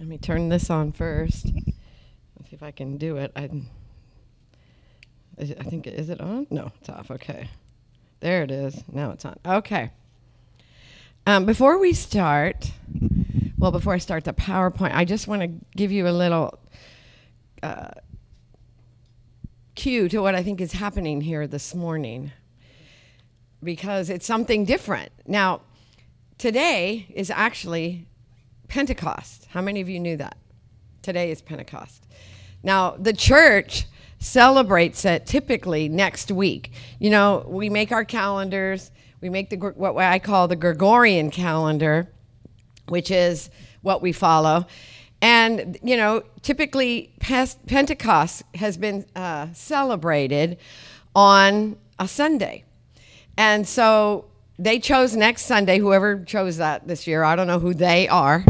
Let me turn this on first. Let's see if I can do it. I, it, I think is it on? No, it's off. Okay, there it is. Now it's on. Okay. Um, before we start, well, before I start the PowerPoint, I just want to give you a little uh, cue to what I think is happening here this morning because it's something different. Now, today is actually Pentecost. How many of you knew that? Today is Pentecost. Now, the church celebrates it typically next week. You know, we make our calendars, we make the what I call the Gregorian calendar, which is what we follow. And, you know, typically Pentecost has been uh, celebrated on a Sunday. And so they chose next Sunday, whoever chose that this year. I don't know who they are.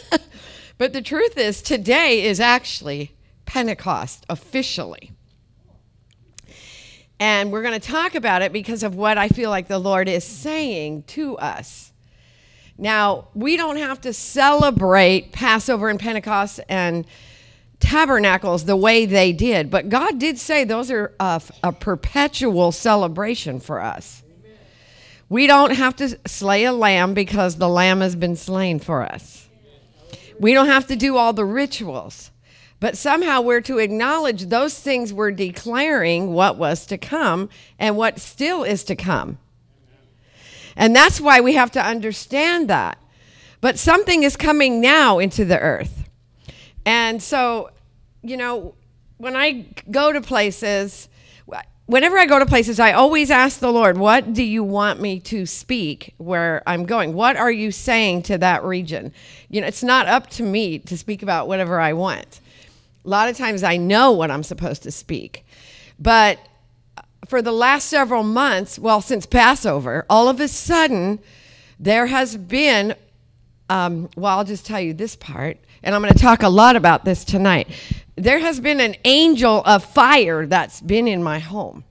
but the truth is, today is actually Pentecost officially. And we're going to talk about it because of what I feel like the Lord is saying to us. Now, we don't have to celebrate Passover and Pentecost and tabernacles the way they did, but God did say those are a, a perpetual celebration for us. We don't have to slay a lamb because the lamb has been slain for us. We don't have to do all the rituals. But somehow we're to acknowledge those things we're declaring what was to come and what still is to come. And that's why we have to understand that. But something is coming now into the earth. And so, you know, when I go to places, whenever I go to places, I always ask the Lord, What do you want me to speak where I'm going? What are you saying to that region? You know, it's not up to me to speak about whatever I want. A lot of times I know what I'm supposed to speak. But for the last several months, well, since Passover, all of a sudden, there has been, um, well, I'll just tell you this part, and I'm going to talk a lot about this tonight. There has been an angel of fire that's been in my home.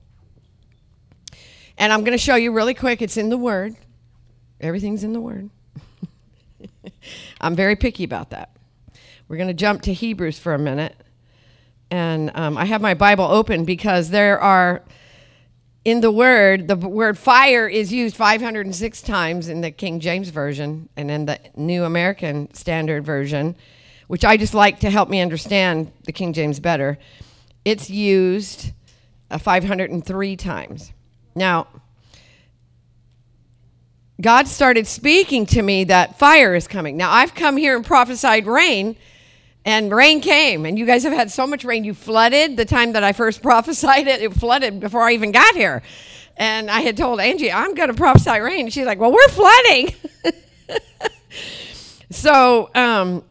And I'm going to show you really quick. It's in the Word, everything's in the Word. I'm very picky about that. We're going to jump to Hebrews for a minute. And um, I have my Bible open because there are, in the Word, the word fire is used 506 times in the King James Version and in the New American Standard Version, which I just like to help me understand the King James better. It's used uh, 503 times. Now, God started speaking to me that fire is coming. Now, I've come here and prophesied rain, and rain came. And you guys have had so much rain. You flooded the time that I first prophesied it, it flooded before I even got here. And I had told Angie, I'm going to prophesy rain. And she's like, Well, we're flooding. so, um,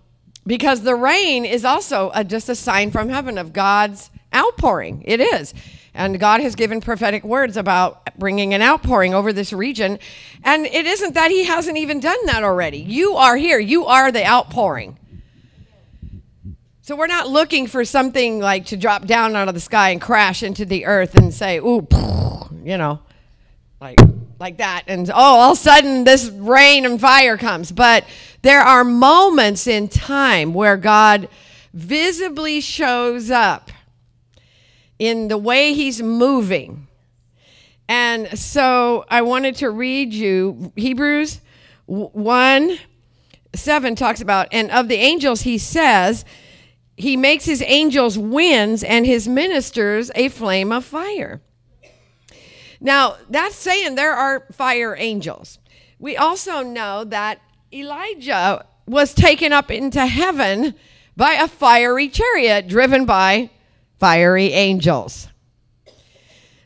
because the rain is also a, just a sign from heaven of God's outpouring. It is. And God has given prophetic words about bringing an outpouring over this region. And it isn't that He hasn't even done that already. You are here, you are the outpouring. So we're not looking for something like to drop down out of the sky and crash into the earth and say, ooh, you know, like like that. And oh, all of a sudden this rain and fire comes. But there are moments in time where God visibly shows up in the way he's moving. And so I wanted to read you Hebrews 1 7 talks about, and of the angels, he says, he makes his angels winds and his ministers a flame of fire. Now, that's saying there are fire angels. We also know that Elijah was taken up into heaven by a fiery chariot driven by fiery angels.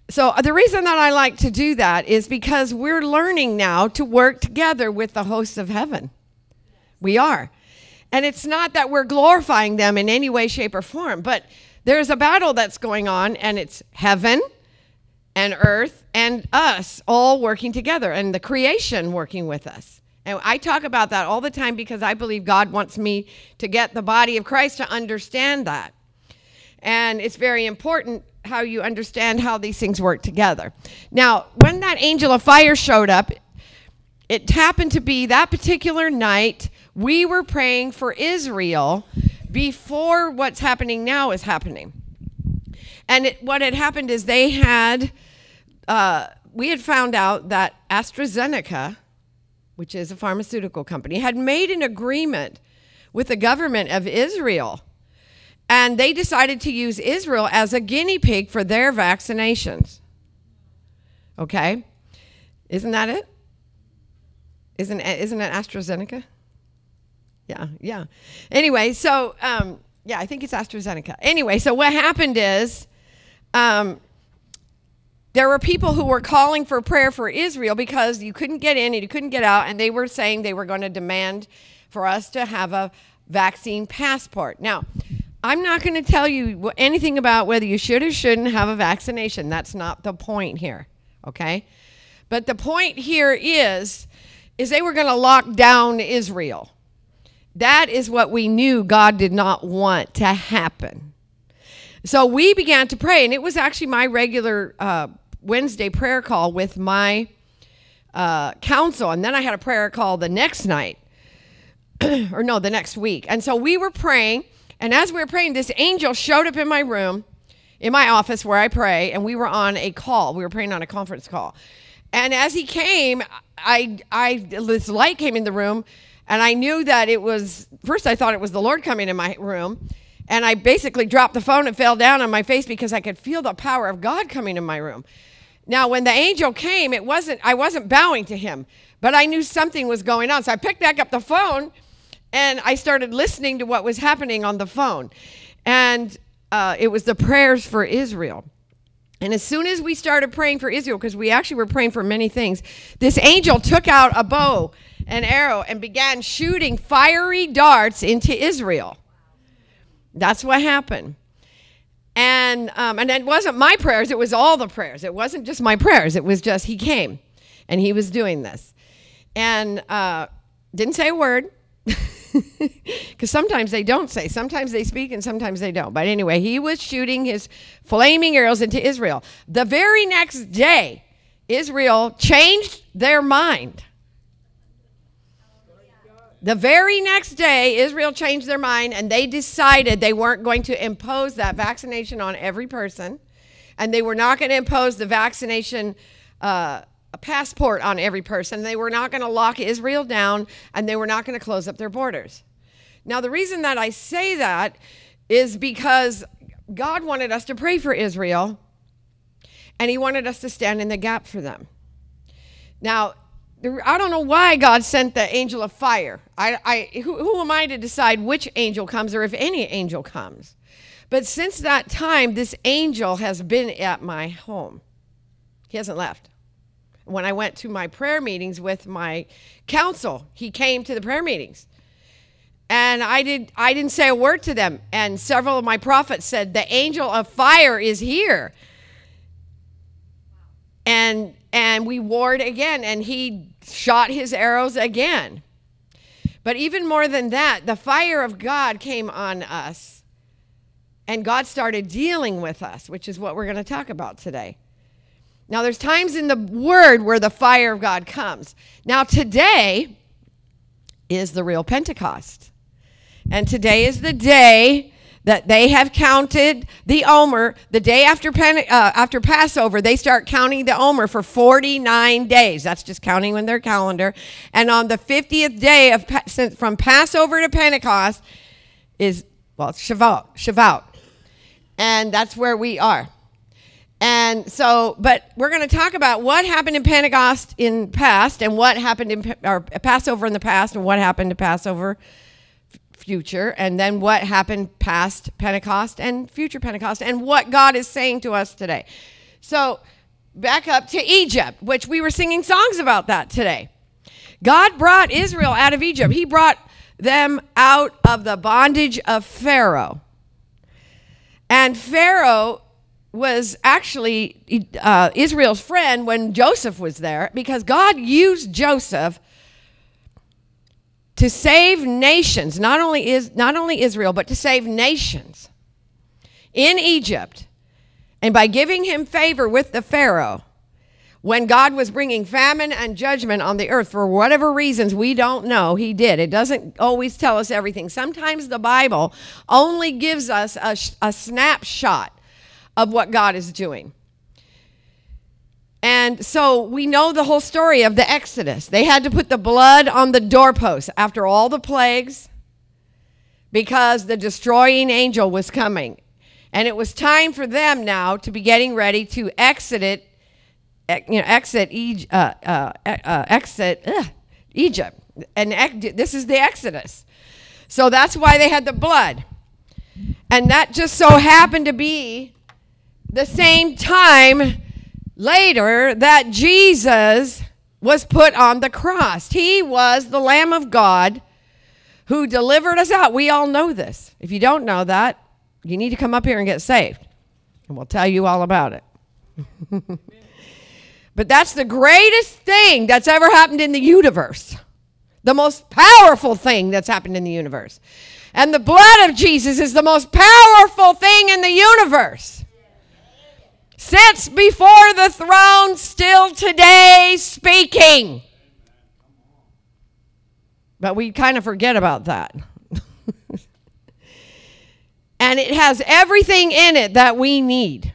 So, uh, the reason that I like to do that is because we're learning now to work together with the hosts of heaven. We are. And it's not that we're glorifying them in any way, shape, or form, but there's a battle that's going on, and it's heaven and earth and us all working together, and the creation working with us. And I talk about that all the time because I believe God wants me to get the body of Christ to understand that. And it's very important how you understand how these things work together. Now, when that angel of fire showed up, it happened to be that particular night we were praying for Israel before what's happening now is happening. And it, what had happened is they had, uh, we had found out that AstraZeneca, which is a pharmaceutical company, had made an agreement with the government of Israel. And they decided to use Israel as a guinea pig for their vaccinations. Okay? Isn't that it? Isn't, isn't it AstraZeneca? Yeah, yeah. Anyway, so um, yeah, I think it's AstraZeneca. Anyway, so what happened is um, there were people who were calling for prayer for Israel because you couldn't get in and you couldn't get out, and they were saying they were going to demand for us to have a vaccine passport. Now, I'm not going to tell you anything about whether you should or shouldn't have a vaccination. That's not the point here, okay? But the point here is is they were going to lock down Israel. That is what we knew God did not want to happen. So we began to pray, and it was actually my regular uh, Wednesday prayer call with my uh, council. And then I had a prayer call the next night, or no, the next week. And so we were praying, and as we were praying, this angel showed up in my room, in my office where I pray, and we were on a call. We were praying on a conference call. And as he came, I, I, this light came in the room, and I knew that it was, first I thought it was the Lord coming in my room. And I basically dropped the phone and fell down on my face because I could feel the power of God coming in my room. Now, when the angel came, it wasn't, I wasn't bowing to him, but I knew something was going on. So I picked back up the phone and I started listening to what was happening on the phone. And uh, it was the prayers for Israel. And as soon as we started praying for Israel, because we actually were praying for many things, this angel took out a bow and arrow and began shooting fiery darts into Israel. That's what happened. And, um, and it wasn't my prayers, it was all the prayers. It wasn't just my prayers, it was just he came and he was doing this. And uh, didn't say a word. Because sometimes they don't say. Sometimes they speak and sometimes they don't. But anyway, he was shooting his flaming arrows into Israel. The very next day, Israel changed their mind. The very next day, Israel changed their mind and they decided they weren't going to impose that vaccination on every person. And they were not going to impose the vaccination uh, passport on every person. They were not going to lock Israel down and they were not going to close up their borders. Now, the reason that I say that is because God wanted us to pray for Israel and He wanted us to stand in the gap for them. Now, I don't know why God sent the angel of fire. I, I, who, who am I to decide which angel comes or if any angel comes? But since that time, this angel has been at my home. He hasn't left. When I went to my prayer meetings with my council, he came to the prayer meetings. And I did I didn't say a word to them. And several of my prophets said, The angel of fire is here. And and we warred again, and he shot his arrows again. But even more than that, the fire of God came on us, and God started dealing with us, which is what we're going to talk about today. Now, there's times in the Word where the fire of God comes. Now, today is the real Pentecost. And today is the day that they have counted the Omer. The day after, uh, after Passover, they start counting the Omer for 49 days. That's just counting in their calendar. And on the 50th day of from Passover to Pentecost is, well, Shavuot, Shavuot. And that's where we are. And so, but we're going to talk about what happened in Pentecost in past and what happened in or Passover in the past and what happened to Passover future, and then what happened past Pentecost and future Pentecost, and what God is saying to us today. So, back up to Egypt, which we were singing songs about that today. God brought Israel out of Egypt, He brought them out of the bondage of Pharaoh. And Pharaoh was actually uh, Israel's friend when Joseph was there because God used Joseph to save nations, not only is not only Israel, but to save nations in Egypt. And by giving him favor with the Pharaoh, when God was bringing famine and judgment on the earth for whatever reasons we don't know, He did. It doesn't always tell us everything. Sometimes the Bible only gives us a, a snapshot of what God is doing. And so we know the whole story of the Exodus. They had to put the blood on the doorposts after all the plagues because the destroying angel was coming. And it was time for them now to be getting ready to exit it you know, exit, uh, uh, uh, exit Egypt. And this is the Exodus. So that's why they had the blood. And that just so happened to be the same time later that Jesus was put on the cross. He was the Lamb of God who delivered us out. We all know this. If you don't know that, you need to come up here and get saved. And we'll tell you all about it. But that's the greatest thing that's ever happened in the universe. The most powerful thing that's happened in the universe. And the blood of Jesus is the most powerful thing in the universe. Sits before the throne still today speaking. But we kind of forget about that. and it has everything in it that we need.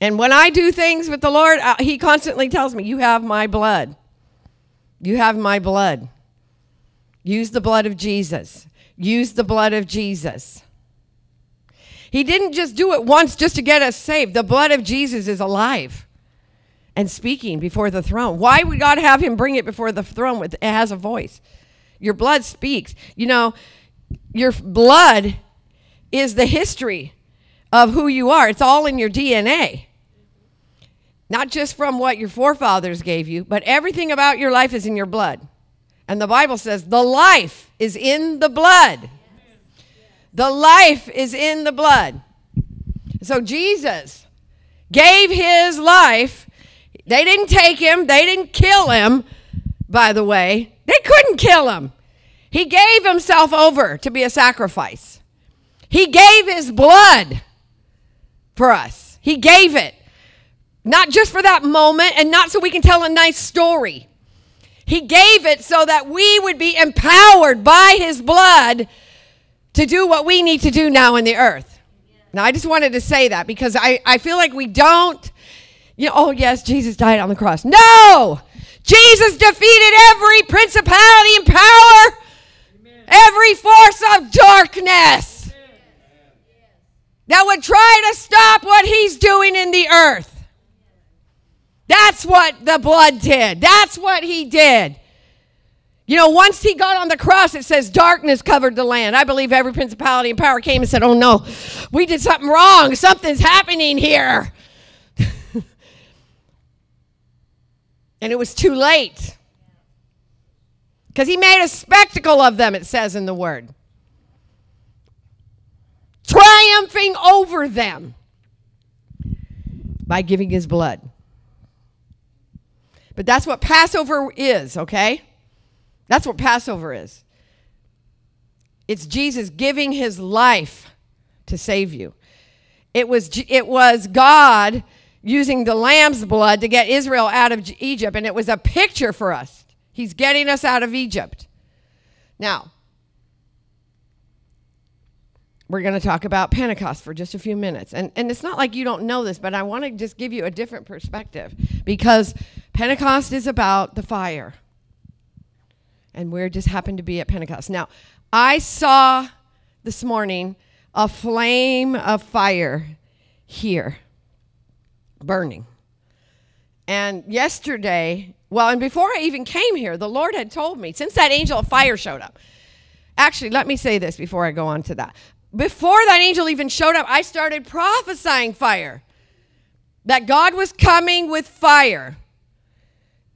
And when I do things with the Lord, uh, He constantly tells me, You have my blood. You have my blood. Use the blood of Jesus. Use the blood of Jesus. He didn't just do it once just to get us saved. The blood of Jesus is alive and speaking before the throne. Why would God have him bring it before the throne? With, it has a voice. Your blood speaks. You know, your blood is the history of who you are, it's all in your DNA. Not just from what your forefathers gave you, but everything about your life is in your blood. And the Bible says the life is in the blood. The life is in the blood. So Jesus gave his life. They didn't take him, they didn't kill him, by the way. They couldn't kill him. He gave himself over to be a sacrifice. He gave his blood for us. He gave it. Not just for that moment and not so we can tell a nice story. He gave it so that we would be empowered by His blood to do what we need to do now in the earth. Now, I just wanted to say that because I, I feel like we don't, you know, oh, yes, Jesus died on the cross. No! Jesus defeated every principality and power, Amen. every force of darkness Amen. that would try to stop what He's doing in the earth. That's what the blood did. That's what he did. You know, once he got on the cross, it says darkness covered the land. I believe every principality and power came and said, Oh no, we did something wrong. Something's happening here. and it was too late. Because he made a spectacle of them, it says in the word, triumphing over them by giving his blood. But that's what Passover is, okay? That's what Passover is. It's Jesus giving his life to save you. It was, it was God using the lamb's blood to get Israel out of Egypt, and it was a picture for us. He's getting us out of Egypt. Now, we're going to talk about Pentecost for just a few minutes. And, and it's not like you don't know this, but I want to just give you a different perspective because Pentecost is about the fire. And we just happened to be at Pentecost. Now, I saw this morning a flame of fire here burning. And yesterday, well, and before I even came here, the Lord had told me, since that angel of fire showed up, actually, let me say this before I go on to that before that angel even showed up, I started prophesying fire. That God was coming with fire.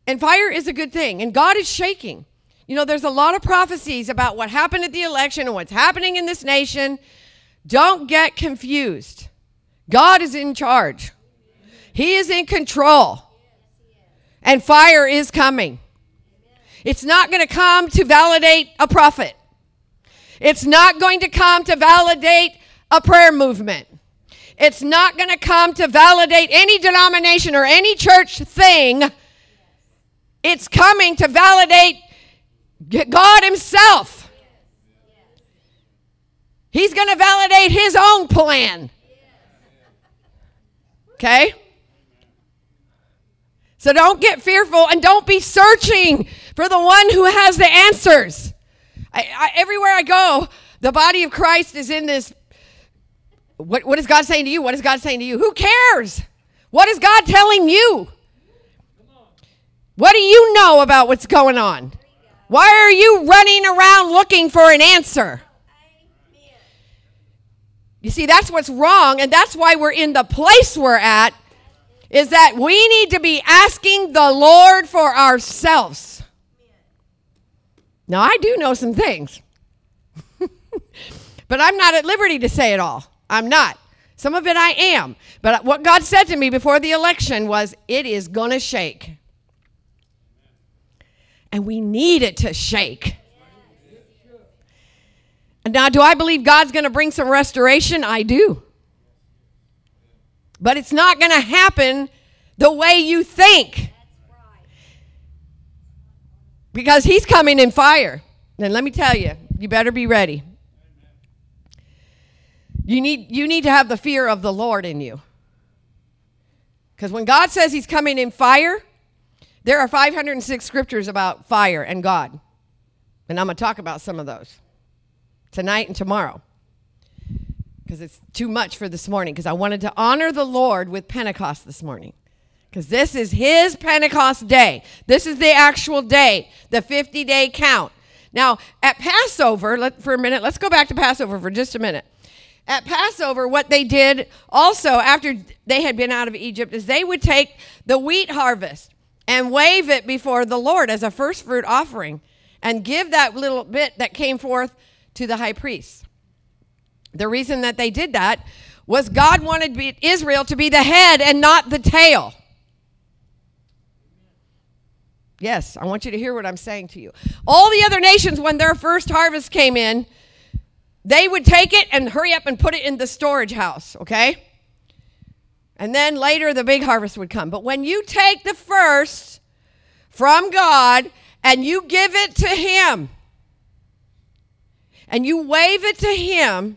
And fire is a good thing. And God is shaking. You know, there's a lot of prophecies about what happened at the election and what's happening in this nation. Don't get confused. God is in charge, He is in control. And fire is coming. It's not going to come to validate a prophet. It's not going to come to validate a prayer movement. It's not going to come to validate any denomination or any church thing. It's coming to validate God Himself. He's going to validate His own plan. Okay? So don't get fearful and don't be searching for the one who has the answers. I, I, everywhere I go, the body of Christ is in this. What, what is God saying to you? What is God saying to you? Who cares? What is God telling you? What do you know about what's going on? Why are you running around looking for an answer? You see, that's what's wrong, and that's why we're in the place we're at, is that we need to be asking the Lord for ourselves. Now, I do know some things, but I'm not at liberty to say it all. I'm not. Some of it I am. But what God said to me before the election was, it is going to shake. And we need it to shake. Now, do I believe God's going to bring some restoration? I do. But it's not going to happen the way you think. Because He's coming in fire. And let me tell you, you better be ready. You need, you need to have the fear of the Lord in you. Because when God says He's coming in fire, there are 506 scriptures about fire and God. And I'm going to talk about some of those tonight and tomorrow because it's too much for this morning because I wanted to honor the Lord with Pentecost this morning because this is his Pentecost day. This is the actual day, the 50 day count. Now, at Passover, let, for a minute, let's go back to Passover for just a minute. At Passover, what they did also after they had been out of Egypt is they would take the wheat harvest and wave it before the Lord as a first fruit offering and give that little bit that came forth to the high priest. The reason that they did that was God wanted Israel to be the head and not the tail. Yes, I want you to hear what I'm saying to you. All the other nations, when their first harvest came in, they would take it and hurry up and put it in the storage house, okay? And then later the big harvest would come. But when you take the first from God and you give it to Him, and you wave it to Him,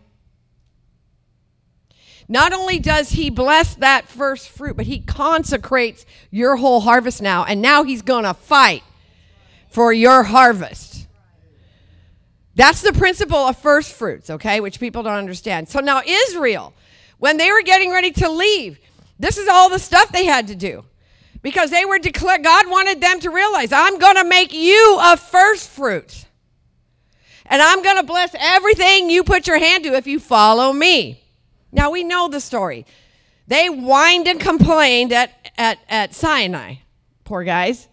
not only does He bless that first fruit, but He consecrates your whole harvest now. And now He's going to fight for your harvest. That's the principle of first fruits, okay, which people don't understand. So now, Israel, when they were getting ready to leave, this is all the stuff they had to do because they were declared, God wanted them to realize, I'm going to make you a first fruit. And I'm going to bless everything you put your hand to if you follow me. Now, we know the story. They whined and complained at, at, at Sinai. Poor guys.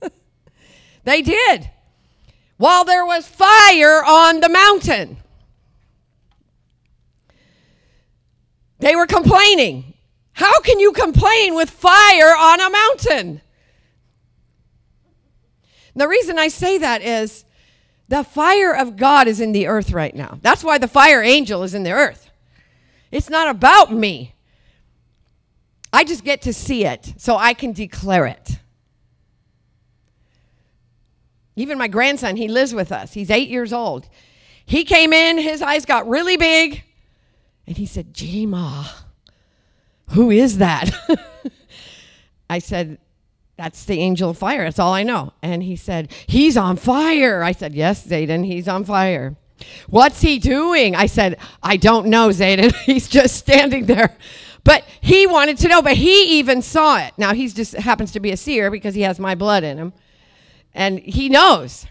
they did. While there was fire on the mountain, they were complaining. How can you complain with fire on a mountain? The reason I say that is the fire of God is in the earth right now. That's why the fire angel is in the earth. It's not about me. I just get to see it so I can declare it. Even my grandson, he lives with us. He's eight years old. He came in, his eyes got really big, and he said, Jima, who is that? I said, that's the angel of fire. That's all I know. And he said, He's on fire. I said, Yes, Zayden, he's on fire. What's he doing? I said, I don't know, Zayden. he's just standing there. But he wanted to know, but he even saw it. Now, he just happens to be a seer because he has my blood in him. And he knows.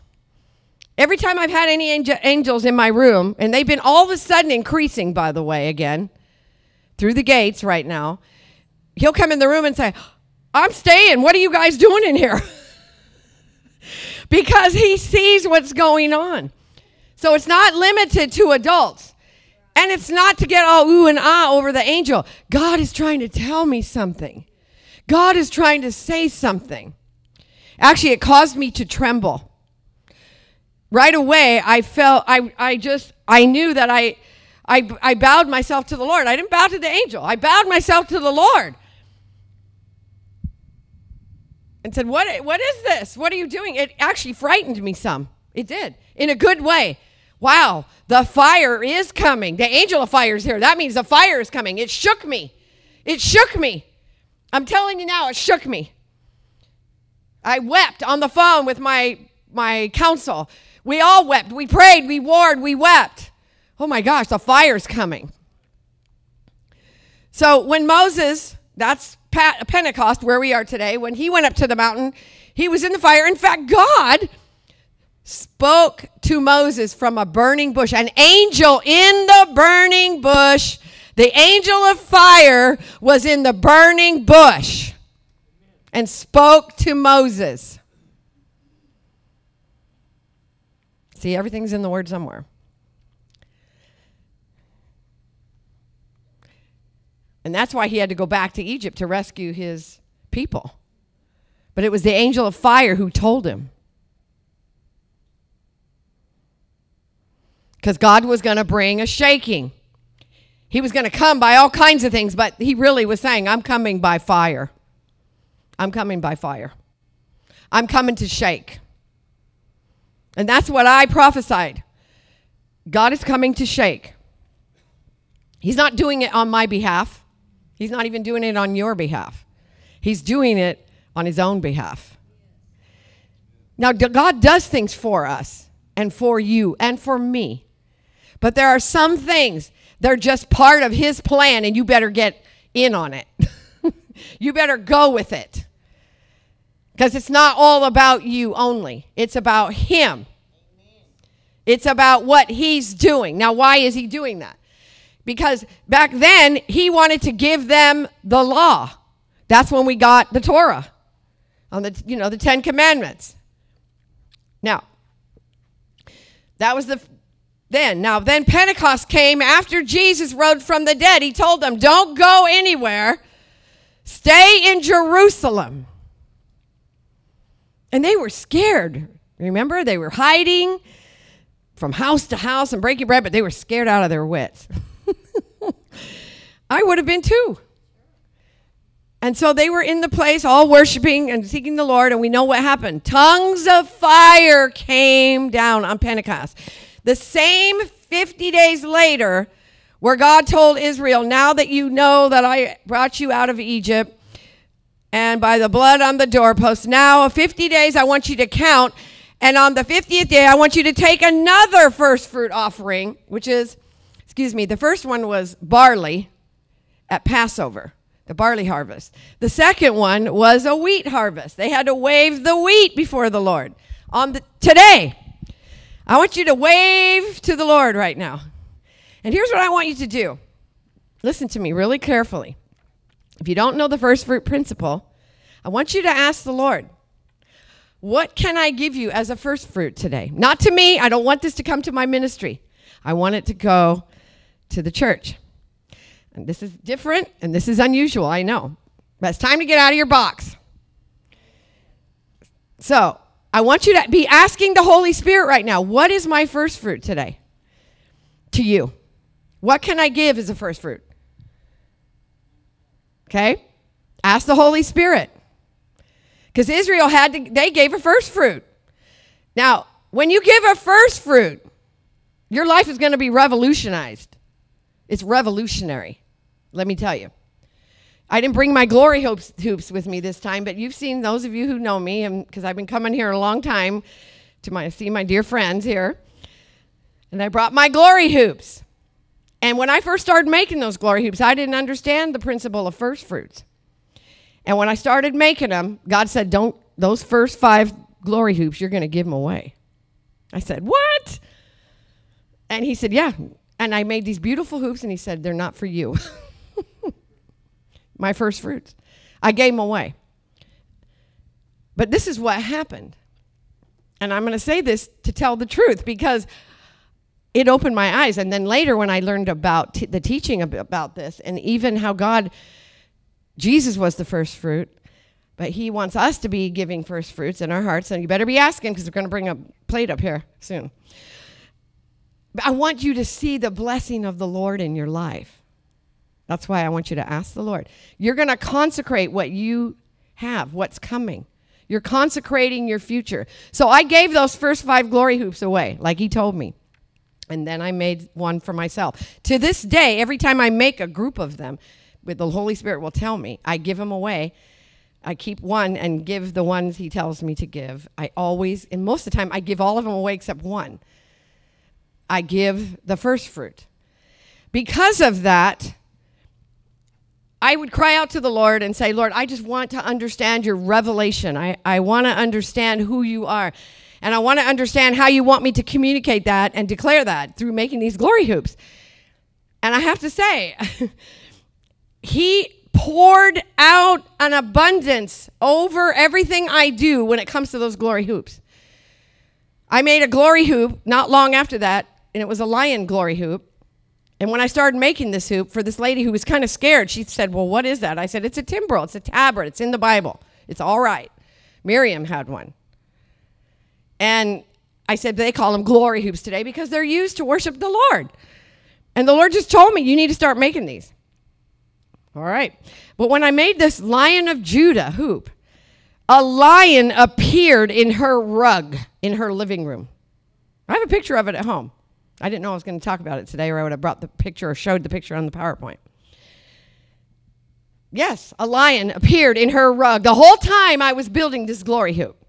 Every time I've had any angel, angels in my room, and they've been all of a sudden increasing, by the way, again, through the gates right now, he'll come in the room and say, I'm staying. What are you guys doing in here? because he sees what's going on. So it's not limited to adults. And it's not to get all ooh and ah over the angel. God is trying to tell me something. God is trying to say something. Actually, it caused me to tremble. Right away, I felt, I, I just, I knew that I, I, I bowed myself to the Lord. I didn't bow to the angel, I bowed myself to the Lord. And said, what, what is this? What are you doing? It actually frightened me some. It did, in a good way. Wow, the fire is coming. The angel of fire is here. That means the fire is coming. It shook me. It shook me. I'm telling you now, it shook me. I wept on the phone with my my council. We all wept. We prayed, we warred, we wept. Oh my gosh, the fire's coming. So when Moses, that's Pentecost where we are today, when he went up to the mountain, he was in the fire. In fact, God spoke to Moses from a burning bush, an angel in the burning bush. The angel of fire was in the burning bush and spoke to Moses. See, everything's in the word somewhere. And that's why he had to go back to Egypt to rescue his people. But it was the angel of fire who told him. Because God was going to bring a shaking. He was going to come by all kinds of things, but he really was saying, I'm coming by fire. I'm coming by fire. I'm coming to shake. And that's what I prophesied. God is coming to shake. He's not doing it on my behalf. He's not even doing it on your behalf. He's doing it on his own behalf. Now, God does things for us and for you and for me. But there are some things, they're just part of his plan, and you better get in on it. you better go with it. Because it's not all about you only, it's about him. It's about what he's doing. Now, why is he doing that? Because back then, he wanted to give them the law. That's when we got the Torah on the, you know, the Ten Commandments. Now, that was the then. Now, then Pentecost came after Jesus rose from the dead. He told them, Don't go anywhere, stay in Jerusalem. And they were scared. Remember, they were hiding from house to house and breaking bread, but they were scared out of their wits. I would have been too. And so they were in the place, all worshiping and seeking the Lord, and we know what happened. Tongues of fire came down on Pentecost. The same 50 days later, where God told Israel, Now that you know that I brought you out of Egypt, and by the blood on the doorpost, now 50 days I want you to count. And on the 50th day, I want you to take another first fruit offering, which is, excuse me, the first one was barley at Passover, the barley harvest. The second one was a wheat harvest. They had to wave the wheat before the Lord. On the today, I want you to wave to the Lord right now. And here's what I want you to do. Listen to me really carefully. If you don't know the first fruit principle, I want you to ask the Lord, what can I give you as a first fruit today? Not to me. I don't want this to come to my ministry. I want it to go to the church. And this is different and this is unusual, I know. But it's time to get out of your box. So, I want you to be asking the Holy Spirit right now, what is my first fruit today to you? What can I give as a first fruit? Okay? Ask the Holy Spirit. Because Israel had to, they gave a first fruit. Now, when you give a first fruit, your life is going to be revolutionized. It's revolutionary, let me tell you. I didn't bring my glory hoops, hoops with me this time, but you've seen those of you who know me, because I've been coming here a long time to my, see my dear friends here. And I brought my glory hoops. And when I first started making those glory hoops, I didn't understand the principle of first fruits. And when I started making them, God said, Don't, those first five glory hoops, you're going to give them away. I said, What? And he said, Yeah. And I made these beautiful hoops, and he said, They're not for you. My first fruits. I gave them away. But this is what happened. And I'm going to say this to tell the truth because it opened my eyes. And then later, when I learned about t- the teaching about this and even how God, Jesus was the first fruit, but He wants us to be giving first fruits in our hearts. And you better be asking because we're going to bring a plate up here soon. I want you to see the blessing of the Lord in your life. That's why I want you to ask the Lord. You're going to consecrate what you have, what's coming. You're consecrating your future. So I gave those first five glory hoops away, like he told me. And then I made one for myself. To this day, every time I make a group of them, the Holy Spirit will tell me, I give them away. I keep one and give the ones he tells me to give. I always, and most of the time, I give all of them away except one. I give the first fruit. Because of that, I would cry out to the Lord and say, Lord, I just want to understand your revelation. I, I want to understand who you are. And I want to understand how you want me to communicate that and declare that through making these glory hoops. And I have to say, he poured out an abundance over everything I do when it comes to those glory hoops. I made a glory hoop not long after that, and it was a lion glory hoop. And when I started making this hoop for this lady who was kind of scared, she said, Well, what is that? I said, It's a timbrel, it's a tabret, it's in the Bible. It's all right. Miriam had one. And I said, They call them glory hoops today because they're used to worship the Lord. And the Lord just told me, You need to start making these. All right. But when I made this Lion of Judah hoop, a lion appeared in her rug in her living room. I have a picture of it at home. I didn't know I was going to talk about it today, or I would have brought the picture or showed the picture on the PowerPoint. Yes, a lion appeared in her rug the whole time I was building this glory hoop.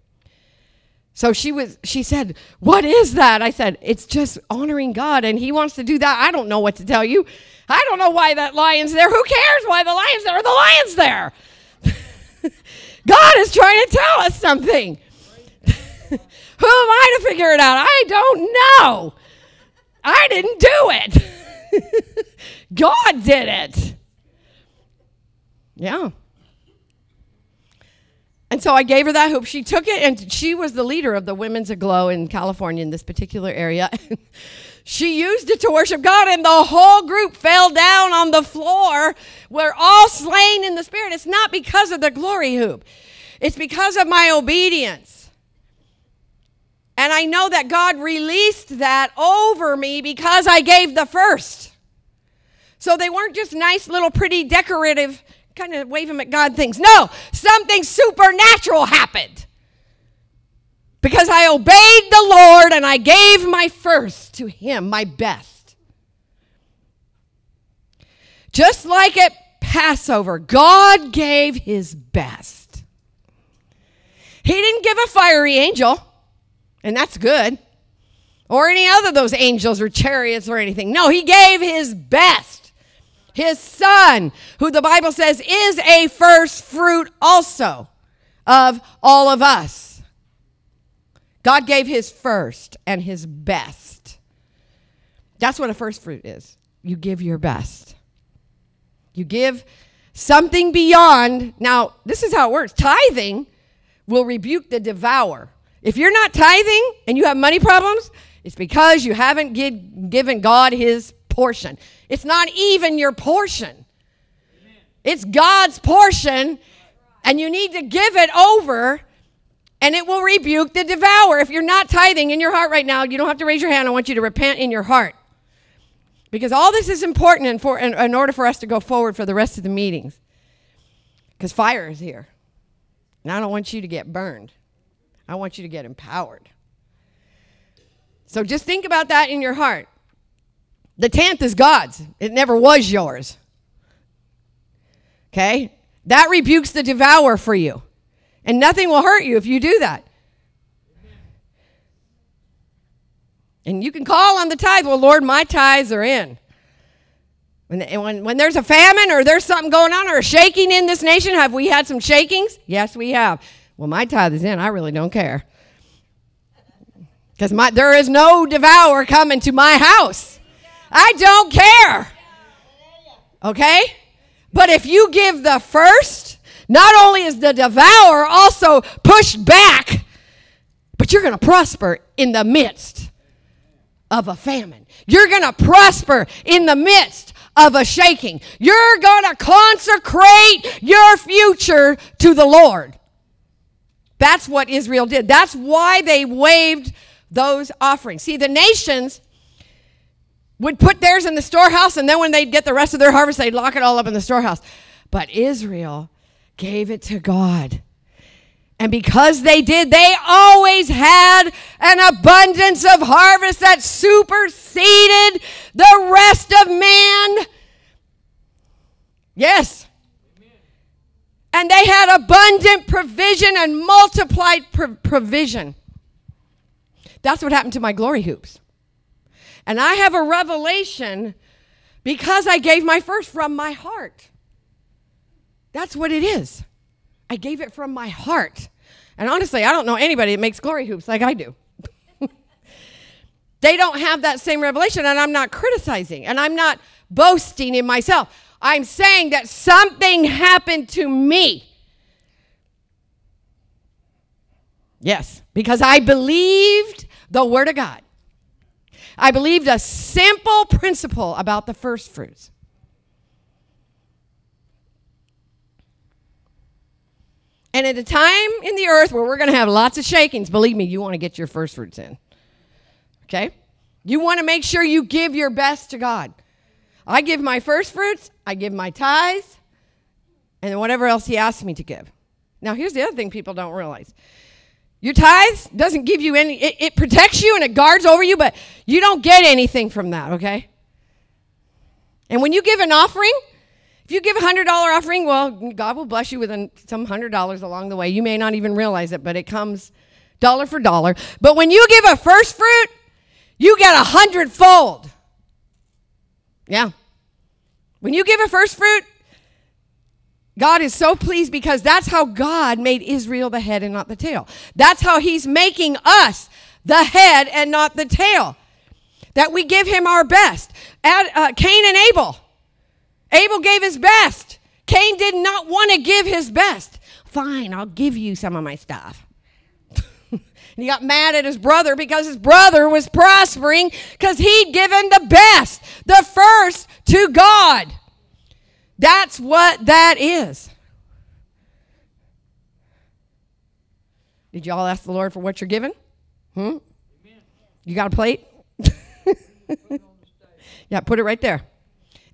So she was she said, "What is that?" I said, "It's just honoring God and he wants to do that. I don't know what to tell you. I don't know why that lion's there. Who cares why the lion's there? The lion's there." God is trying to tell us something. Who am I to figure it out? I don't know. I didn't do it. God did it. Yeah. And so I gave her that hoop. She took it, and she was the leader of the Women's Aglow in California in this particular area. she used it to worship God, and the whole group fell down on the floor. We're all slain in the Spirit. It's not because of the glory hoop, it's because of my obedience. And I know that God released that over me because I gave the first. So they weren't just nice little pretty decorative kind of wave them at God things. No, something supernatural happened. Because I obeyed the Lord and I gave my first to Him, my best. Just like at Passover, God gave His best. He didn't give a fiery angel. And that's good. Or any other those angels or chariots or anything. No, he gave his best. His son, who the Bible says is a first fruit also of all of us. God gave his first and his best. That's what a first fruit is. You give your best. You give something beyond. Now, this is how it works tithing will rebuke the devourer. If you're not tithing and you have money problems, it's because you haven't give, given God his portion. It's not even your portion, it's God's portion, and you need to give it over. And it will rebuke the devourer. If you're not tithing in your heart right now, you don't have to raise your hand. I want you to repent in your heart. Because all this is important in, for, in, in order for us to go forward for the rest of the meetings. Because fire is here. And I don't want you to get burned. I want you to get empowered. So just think about that in your heart. The tenth is God's, it never was yours. Okay? That rebukes the devourer for you. And nothing will hurt you if you do that. And you can call on the tithe. Well, Lord, my tithes are in. When, when, when there's a famine or there's something going on or a shaking in this nation, have we had some shakings? Yes, we have. Well, my tithe is in. I really don't care. Because there is no devourer coming to my house. I don't care. Okay? But if you give the first, not only is the devourer also pushed back, but you're going to prosper in the midst of a famine. You're going to prosper in the midst of a shaking. You're going to consecrate your future to the Lord. That's what Israel did. That's why they waved those offerings. See, the nations, would put theirs in the storehouse, and then when they'd get the rest of their harvest, they'd lock it all up in the storehouse. But Israel gave it to God. And because they did, they always had an abundance of harvest that superseded the rest of man. Yes. And they had abundant provision and multiplied provision. That's what happened to my glory hoops. And I have a revelation because I gave my first from my heart. That's what it is. I gave it from my heart. And honestly, I don't know anybody that makes glory hoops like I do. they don't have that same revelation, and I'm not criticizing, and I'm not boasting in myself. I'm saying that something happened to me. Yes, because I believed the Word of God. I believed a simple principle about the first fruits. And at a time in the earth where we're going to have lots of shakings, believe me, you want to get your first fruits in. Okay? You want to make sure you give your best to God. I give my first fruits, I give my tithes, and whatever else He asks me to give. Now, here's the other thing people don't realize your tithes doesn't give you any, it, it protects you and it guards over you, but you don't get anything from that, okay? And when you give an offering, if you give a $100 offering, well, God will bless you with some $100 along the way. You may not even realize it, but it comes dollar for dollar. But when you give a first fruit, you get a hundredfold. Yeah. When you give a first fruit, God is so pleased because that's how God made Israel the head and not the tail. That's how He's making us the head and not the tail. That we give Him our best. Ad, uh, Cain and Abel. Abel gave his best. Cain did not want to give his best. Fine, I'll give you some of my stuff. and he got mad at his brother because his brother was prospering because he'd given the best, the first to God. That's what that is. Did y'all ask the Lord for what you're given? Hmm? You got a plate? yeah, put it right there.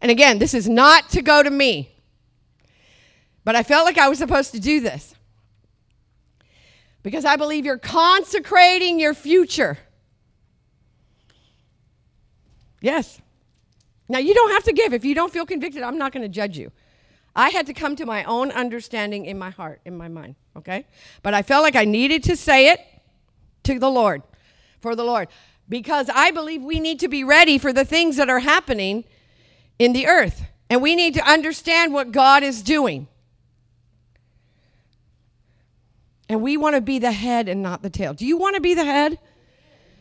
And again, this is not to go to me, but I felt like I was supposed to do this because I believe you're consecrating your future. Yes. Now, you don't have to give. If you don't feel convicted, I'm not going to judge you. I had to come to my own understanding in my heart, in my mind, okay? But I felt like I needed to say it to the Lord, for the Lord, because I believe we need to be ready for the things that are happening in the earth. And we need to understand what God is doing. And we want to be the head and not the tail. Do you want to be the head?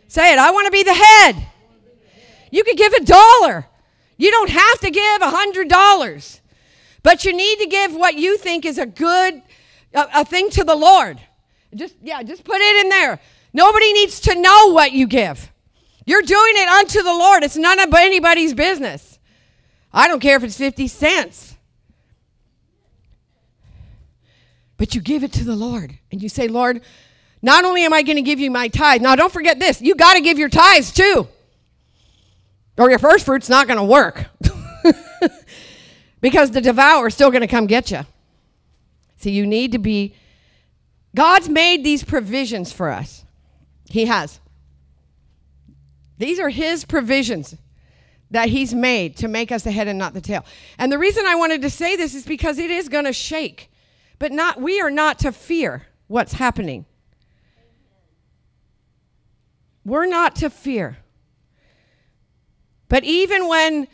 Say it. I want to be the head. You could give a dollar. You don't have to give a hundred dollars, but you need to give what you think is a good a, a thing to the Lord. Just yeah, just put it in there. Nobody needs to know what you give. You're doing it unto the Lord. It's none of anybody's business. I don't care if it's 50 cents. But you give it to the Lord and you say, Lord, not only am I going to give you my tithe, now don't forget this, you got to give your tithes too or your first fruit's not going to work because the devourer is still going to come get you. See, you need to be. God's made these provisions for us. He has. These are His provisions that He's made to make us the head and not the tail. And the reason I wanted to say this is because it is going to shake, but not. We are not to fear what's happening. We're not to fear. But even when,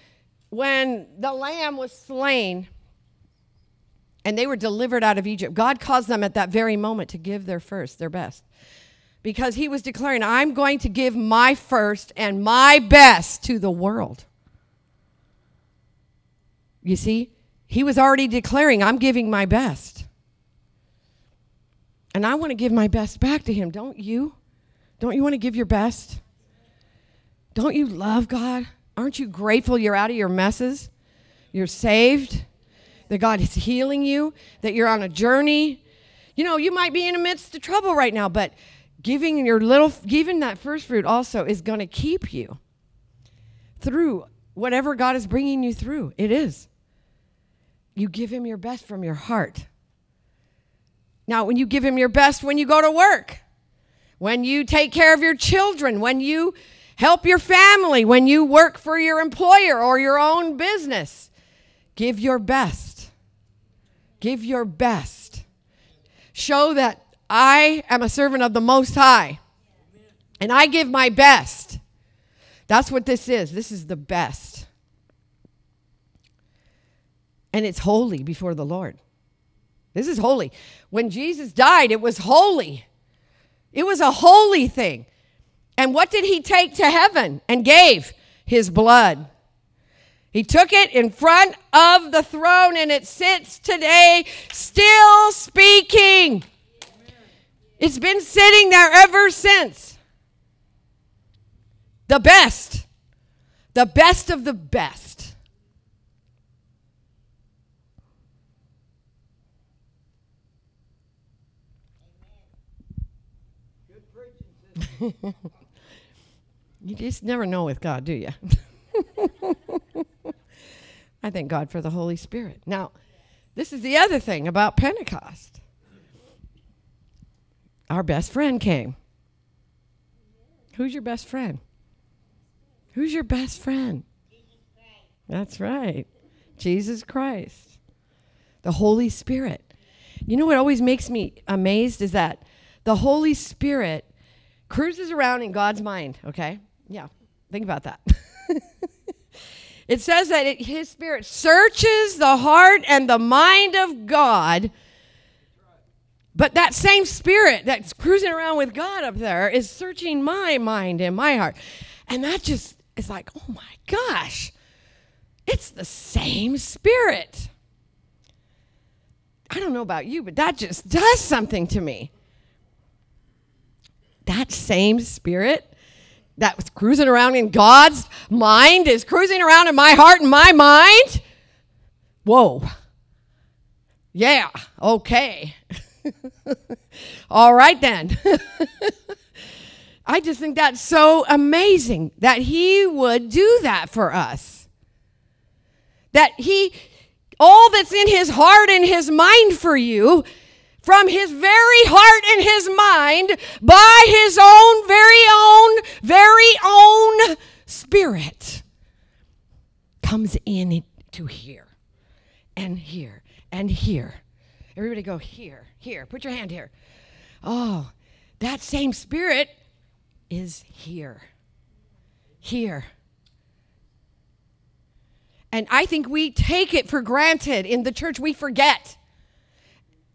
when the lamb was slain and they were delivered out of Egypt, God caused them at that very moment to give their first, their best. Because he was declaring, I'm going to give my first and my best to the world. You see, he was already declaring, I'm giving my best. And I want to give my best back to him, don't you? Don't you want to give your best? Don't you love God? Aren't you grateful you're out of your messes? You're saved, that God is healing you, that you're on a journey. You know, you might be in the midst of trouble right now, but giving your little giving that first fruit also is going to keep you through whatever God is bringing you through. It is. You give Him your best from your heart. Now, when you give Him your best when you go to work, when you take care of your children, when you help your family, when you work for your employer or your own business, give your best. Give your best. Show that I am a servant of the Most High and I give my best. That's what this is. This is the best. And it's holy before the Lord. This is holy. When Jesus died, it was holy. It was a holy thing. And what did he take to heaven and gave? His blood. He took it in front of the throne and it sits today still speaking. It's been sitting there ever since. The best. The best of the best. you just never know with God, do you? I thank God for the Holy Spirit. Now, this is the other thing about Pentecost. Our best friend came. Who's your best friend? Who's your best friend? That's right. Jesus Christ. The Holy Spirit. You know what always makes me amazed is that the Holy Spirit cruises around in God's mind, okay? Yeah, think about that. it says that it, his spirit searches the heart and the mind of God. But that same spirit that's cruising around with God up there is searching my mind and my heart. And that just is like, oh my gosh, it's the same spirit. I don't know about you, but that just does something to me. That same spirit that was cruising around in God's mind is cruising around in my heart and my mind. Whoa. Yeah, okay. All right then. I just think that's so amazing that He would do that for us. That He, all that's in His heart and His mind for you, from his very heart and his mind by his own very own very own spirit comes in to here and here. Everybody go here here. Put your hand here. Oh that same spirit is here. Here. And i think we take it for granted in the church we forget.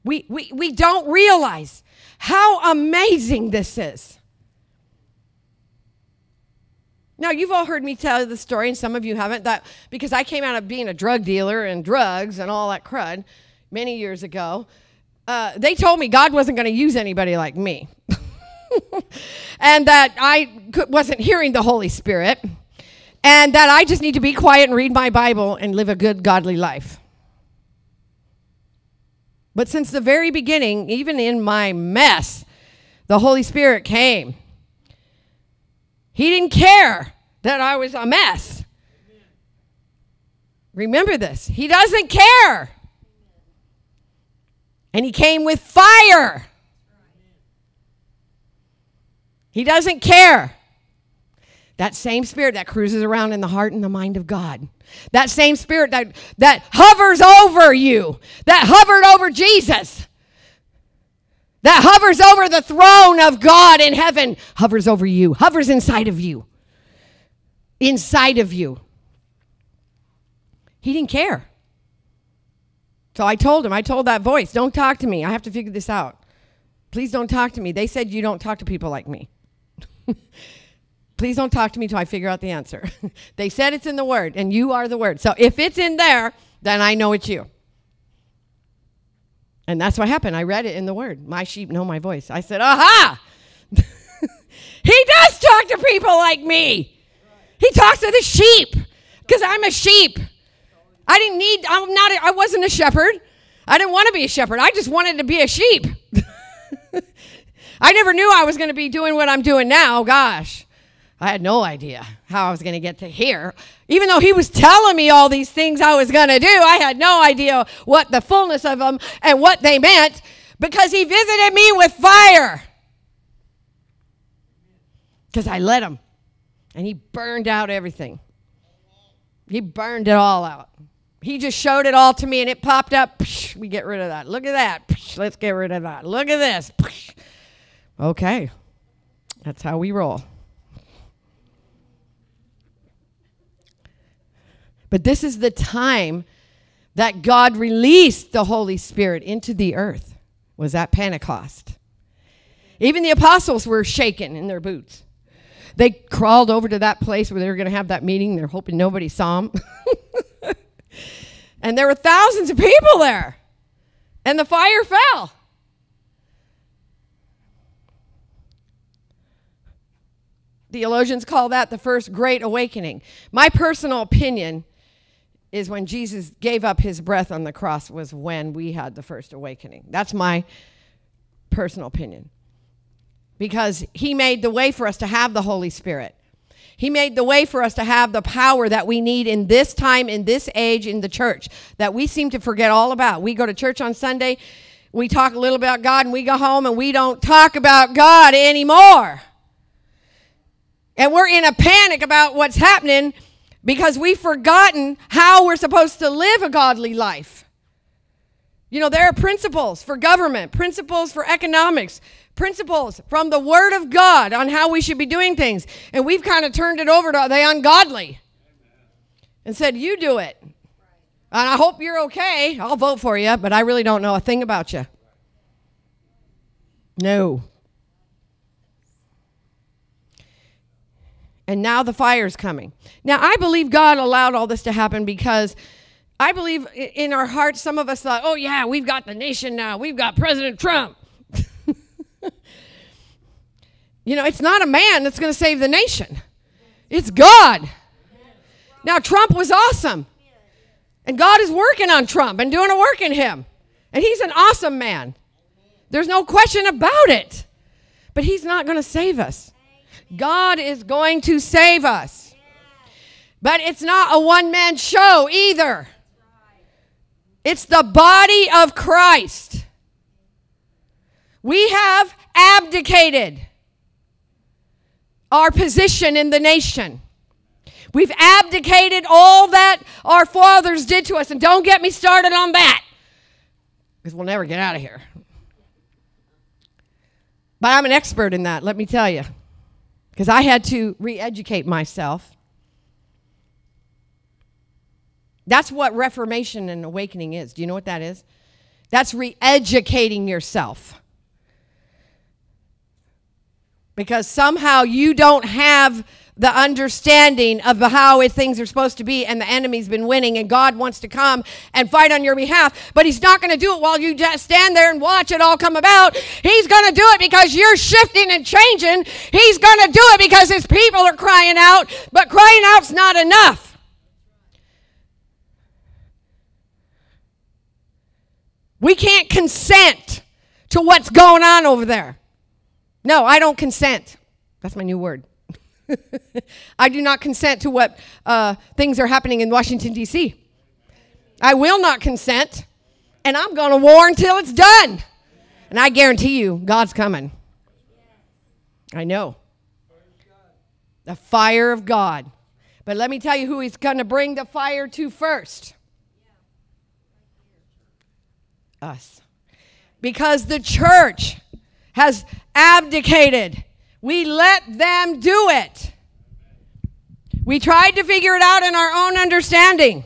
We, we, we don't realize how amazing this is. Now, you've all heard me tell the story, and some of you haven't, that because I came out of being a drug dealer and drugs and all that crud many years ago, uh, they told me God wasn't going to use anybody like me. and that I wasn't hearing the Holy Spirit, and that I just need to be quiet and read my Bible and live a good, godly life. But since the very beginning, even in my mess, the Holy Spirit came. He didn't care that I was a mess. Remember this. He doesn't care. And he came with fire. He doesn't care. That same spirit that cruises around in the heart and the mind of God. That same spirit that, that hovers over you, that hovered over Jesus, that hovers over the throne of God in heaven, hovers over you, hovers inside of you. Inside of you. He didn't care. So I told him, I told that voice, don't talk to me. I have to figure this out. Please don't talk to me. They said you don't talk to people like me. Please don't talk to me till I figure out the answer. they said it's in the Word, and you are the Word. So if it's in there, then I know it's you. And that's what happened. I read it in the Word. My sheep know my voice. I said, aha! he does talk to people like me. He talks to the sheep because I'm a sheep. I didn't need, I'm not, a, I wasn't a shepherd. I didn't want to be a shepherd. I just wanted to be a sheep. I never knew I was going to be doing what I'm doing now. Gosh. I had no idea how I was going to get to here. Even though he was telling me all these things I was going to do, I had no idea what the fullness of them and what they meant because he visited me with fire. Because I let him. And he burned out everything. He burned it all out. He just showed it all to me and it popped up. Psh, we get rid of that. Look at that. Psh, let's get rid of that. Look at this. Psh. Okay. That's how we roll. But this is the time that God released the Holy Spirit into the earth, was at Pentecost. Even the apostles were shaken in their boots. They crawled over to that place where they were going to have that meeting. They're hoping nobody saw them. and there were thousands of people there. And the fire fell. Theologians call that the first great awakening. My personal opinion is when Jesus gave up his breath on the cross was when we had the first awakening. That's my personal opinion. Because he made the way for us to have the Holy Spirit. He made the way for us to have the power that we need in this time, in this age, in the church, that we seem to forget all about. We go to church on Sunday, we talk a little about God, and we go home and we don't talk about God anymore. And we're in a panic about what's happening because we've forgotten how we're supposed to live a godly life. You know, there are principles for government, principles for economics, principles from the Word of God on how we should be doing things. And we've kind of turned it over to the ungodly and said, You do it. And I hope you're okay. I'll vote for you, but I really don't know a thing about you. No. And now the fire's coming. Now, I believe God allowed all this to happen because I believe in our hearts, some of us thought, oh, yeah, we've got the nation now. We've got President Trump. you know, it's not a man that's going to save the nation, it's God. Now, Trump was awesome. And God is working on Trump and doing a work in him. And he's an awesome man. There's no question about it. But he's not going to save us. God is going to save us. But it's not a one man show either. It's the body of Christ. We have abdicated our position in the nation. We've abdicated all that our fathers did to us. And don't get me started on that because we'll never get out of here. But I'm an expert in that, let me tell you because I had to re educate myself. That's what reformation and awakening is. Do you know what that is? That's re educating yourself. Because somehow you don't have the understanding of how things are supposed to be, and the enemy's been winning, and God wants to come and fight on your behalf, but He's not going to do it while you just stand there and watch it all come about. He's going to do it because you're shifting and changing. He's going to do it because His people are crying out, but crying out's not enough. We can't consent to what's going on over there. No, I don't consent. That's my new word. I do not consent to what uh, things are happening in Washington, D.C. I will not consent, and I'm going to war until it's done. And I guarantee you, God's coming. I know. The fire of God. But let me tell you who he's going to bring the fire to first us. Because the church has abdicated we let them do it. We tried to figure it out in our own understanding.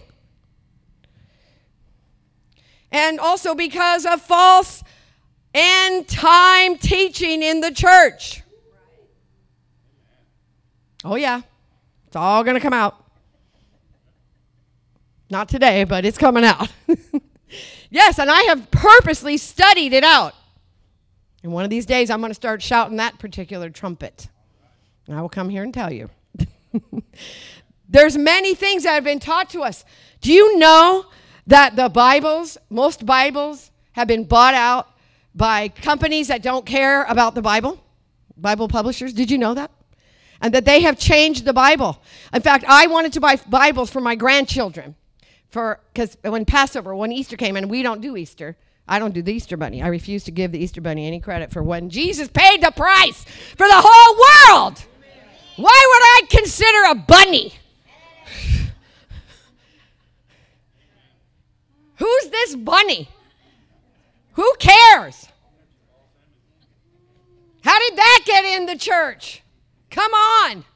And also because of false end time teaching in the church. Oh, yeah. It's all going to come out. Not today, but it's coming out. yes, and I have purposely studied it out. And one of these days, I'm going to start shouting that particular trumpet. And I will come here and tell you. There's many things that have been taught to us. Do you know that the Bibles, most Bibles, have been bought out by companies that don't care about the Bible? Bible publishers. Did you know that? and that they have changed the Bible. In fact, I wanted to buy Bibles for my grandchildren for because when Passover, when Easter came, and we don't do Easter. I don't do the Easter bunny. I refuse to give the Easter bunny any credit for when Jesus paid the price for the whole world. Why would I consider a bunny? Who's this bunny? Who cares? How did that get in the church? Come on.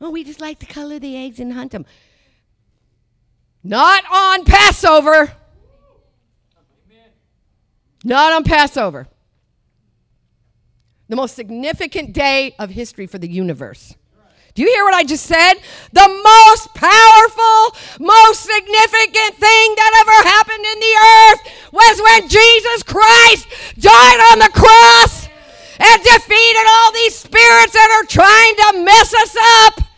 Oh, we just like to color the eggs and hunt them. Not on Passover. Not on Passover. The most significant day of history for the universe. Do you hear what I just said? The most powerful, most significant thing that ever happened in the earth was when Jesus Christ died on the cross and defeated all these spirits that are trying to mess us up.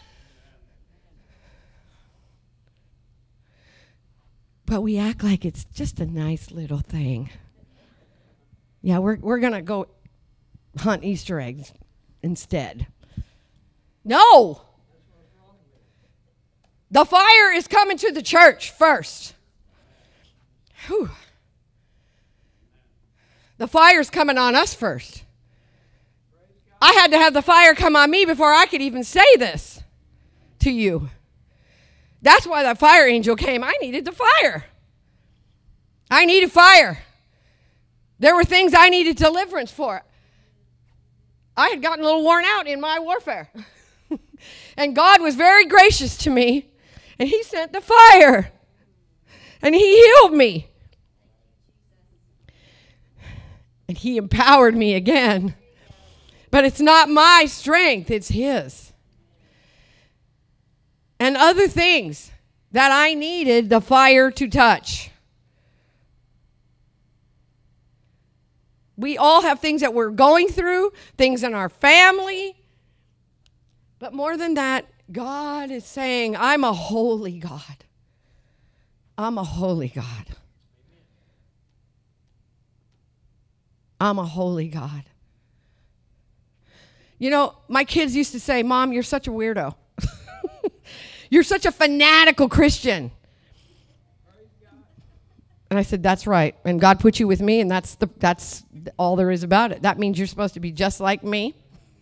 But we act like it's just a nice little thing. Yeah, we're, we're going to go hunt Easter eggs instead. No. The fire is coming to the church first. Whew. The fire's coming on us first. I had to have the fire come on me before I could even say this to you. That's why that fire angel came. I needed the fire. I needed fire. There were things I needed deliverance for. I had gotten a little worn out in my warfare. And God was very gracious to me, and He sent the fire, and He healed me. And He empowered me again. But it's not my strength, it's His. And other things that I needed the fire to touch. We all have things that we're going through, things in our family, but more than that, God is saying, I'm a holy God. I'm a holy God. I'm a holy God. You know, my kids used to say, Mom, you're such a weirdo. You're such a fanatical Christian. And I said, That's right. And God put you with me, and that's, the, that's all there is about it. That means you're supposed to be just like me.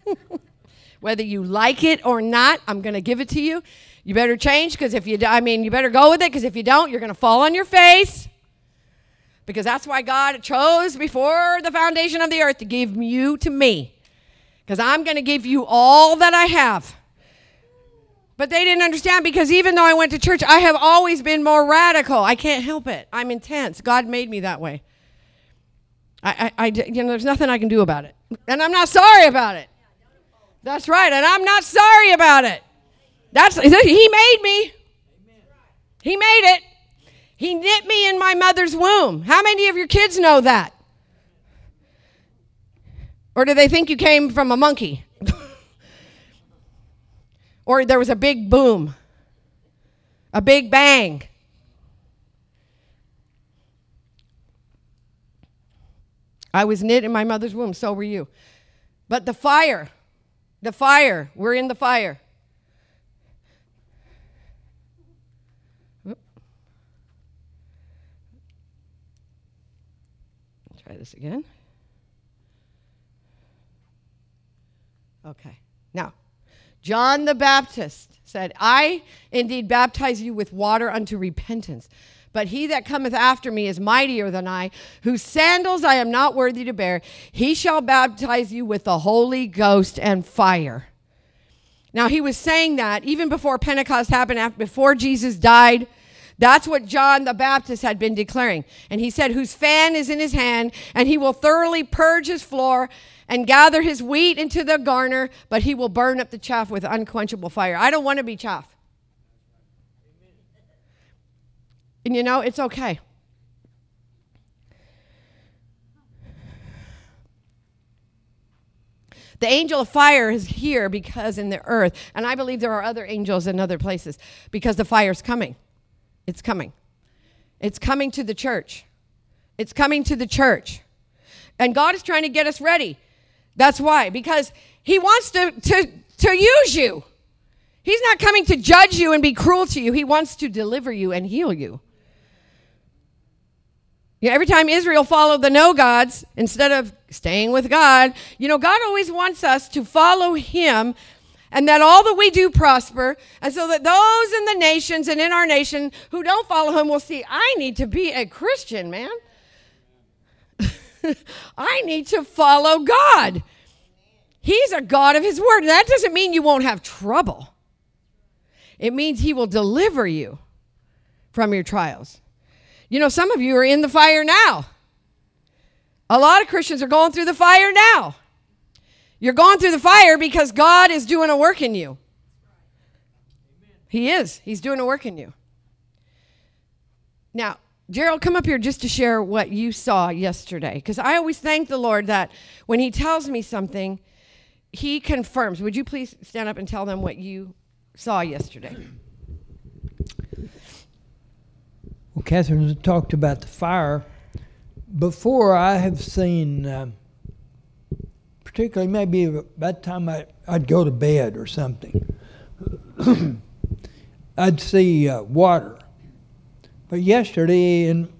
Whether you like it or not, I'm going to give it to you. You better change because if you, I mean, you better go with it because if you don't, you're going to fall on your face. Because that's why God chose before the foundation of the earth to give you to me. Because I'm going to give you all that I have. But they didn't understand because even though I went to church, I have always been more radical. I can't help it. I'm intense. God made me that way. I, I, I you know, there's nothing I can do about it. And I'm not sorry about it. That's right, and I'm not sorry about it. That's he made me. He made it. He knit me in my mother's womb. How many of your kids know that? Or do they think you came from a monkey? Or there was a big boom, a big bang. I was knit in my mother's womb, so were you. But the fire, the fire. We're in the fire. Try this again. Okay. Now, John the Baptist said, I indeed baptize you with water unto repentance. But he that cometh after me is mightier than I, whose sandals I am not worthy to bear. He shall baptize you with the Holy Ghost and fire. Now, he was saying that even before Pentecost happened, after, before Jesus died. That's what John the Baptist had been declaring. And he said, Whose fan is in his hand, and he will thoroughly purge his floor and gather his wheat into the garner, but he will burn up the chaff with unquenchable fire. I don't want to be chaff. And you know, it's okay. The angel of fire is here because in the earth, and I believe there are other angels in other places because the fire's coming. It's coming. It's coming to the church. It's coming to the church. And God is trying to get us ready. That's why, because he wants to, to, to use you. He's not coming to judge you and be cruel to you. He wants to deliver you and heal you. Yeah, every time Israel followed the no gods instead of staying with God, you know, God always wants us to follow Him and that all that we do prosper, and so that those in the nations and in our nation who don't follow Him will see, I need to be a Christian, man. I need to follow God. He's a God of His Word. That doesn't mean you won't have trouble, it means He will deliver you from your trials. You know, some of you are in the fire now. A lot of Christians are going through the fire now. You're going through the fire because God is doing a work in you. He is. He's doing a work in you. Now, Gerald, come up here just to share what you saw yesterday. Because I always thank the Lord that when He tells me something, He confirms. Would you please stand up and tell them what you saw yesterday? Well, Catherine talked about the fire. Before, I have seen, uh, particularly maybe by the time I, would go to bed or something, I'd see uh, water. But yesterday, in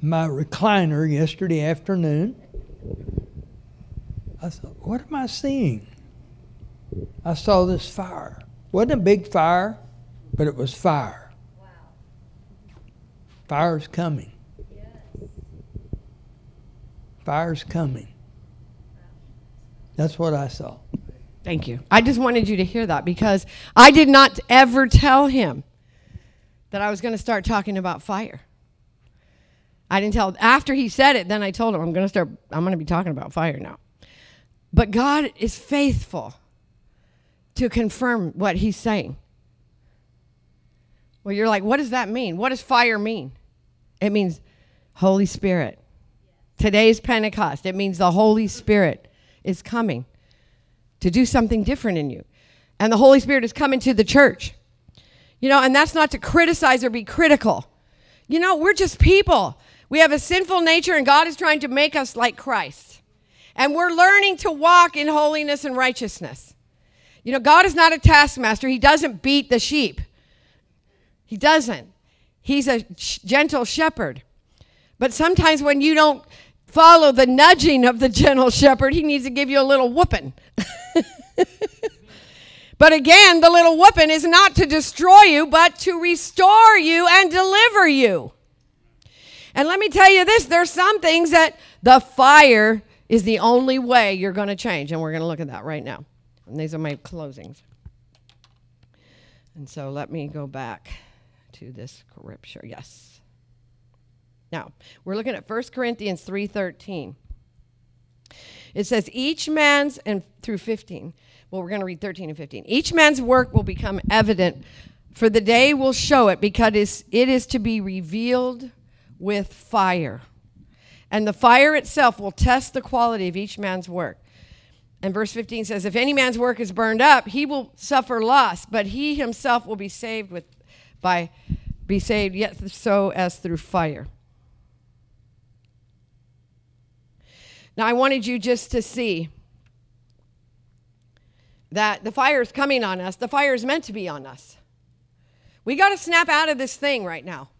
my recliner, yesterday afternoon, I thought, what am I seeing? I saw this fire. wasn't a big fire, but it was fire. Fire's coming. Yes. Fire's coming. That's what I saw. Thank you. I just wanted you to hear that because I did not ever tell him that I was going to start talking about fire. I didn't tell after he said it, then I told him I'm going to start I'm going to be talking about fire now. But God is faithful to confirm what he's saying. Well, you're like, what does that mean? What does fire mean? It means Holy Spirit. Today's Pentecost. It means the Holy Spirit is coming to do something different in you. And the Holy Spirit is coming to the church. You know, and that's not to criticize or be critical. You know, we're just people. We have a sinful nature, and God is trying to make us like Christ. And we're learning to walk in holiness and righteousness. You know, God is not a taskmaster, He doesn't beat the sheep. He doesn't. He's a gentle shepherd. But sometimes when you don't follow the nudging of the gentle shepherd, he needs to give you a little whooping. but again, the little whooping is not to destroy you, but to restore you and deliver you. And let me tell you this there's some things that the fire is the only way you're going to change. And we're going to look at that right now. And these are my closings. And so let me go back to this scripture. Yes. Now, we're looking at 1 Corinthians 3:13. It says each man's and through 15. Well, we're going to read 13 and 15. Each man's work will become evident, for the day will show it because it is to be revealed with fire. And the fire itself will test the quality of each man's work. And verse 15 says, If any man's work is burned up, he will suffer loss, but he himself will be saved with by be saved yet so as through fire. Now I wanted you just to see that the fire is coming on us. The fire is meant to be on us. We got to snap out of this thing right now.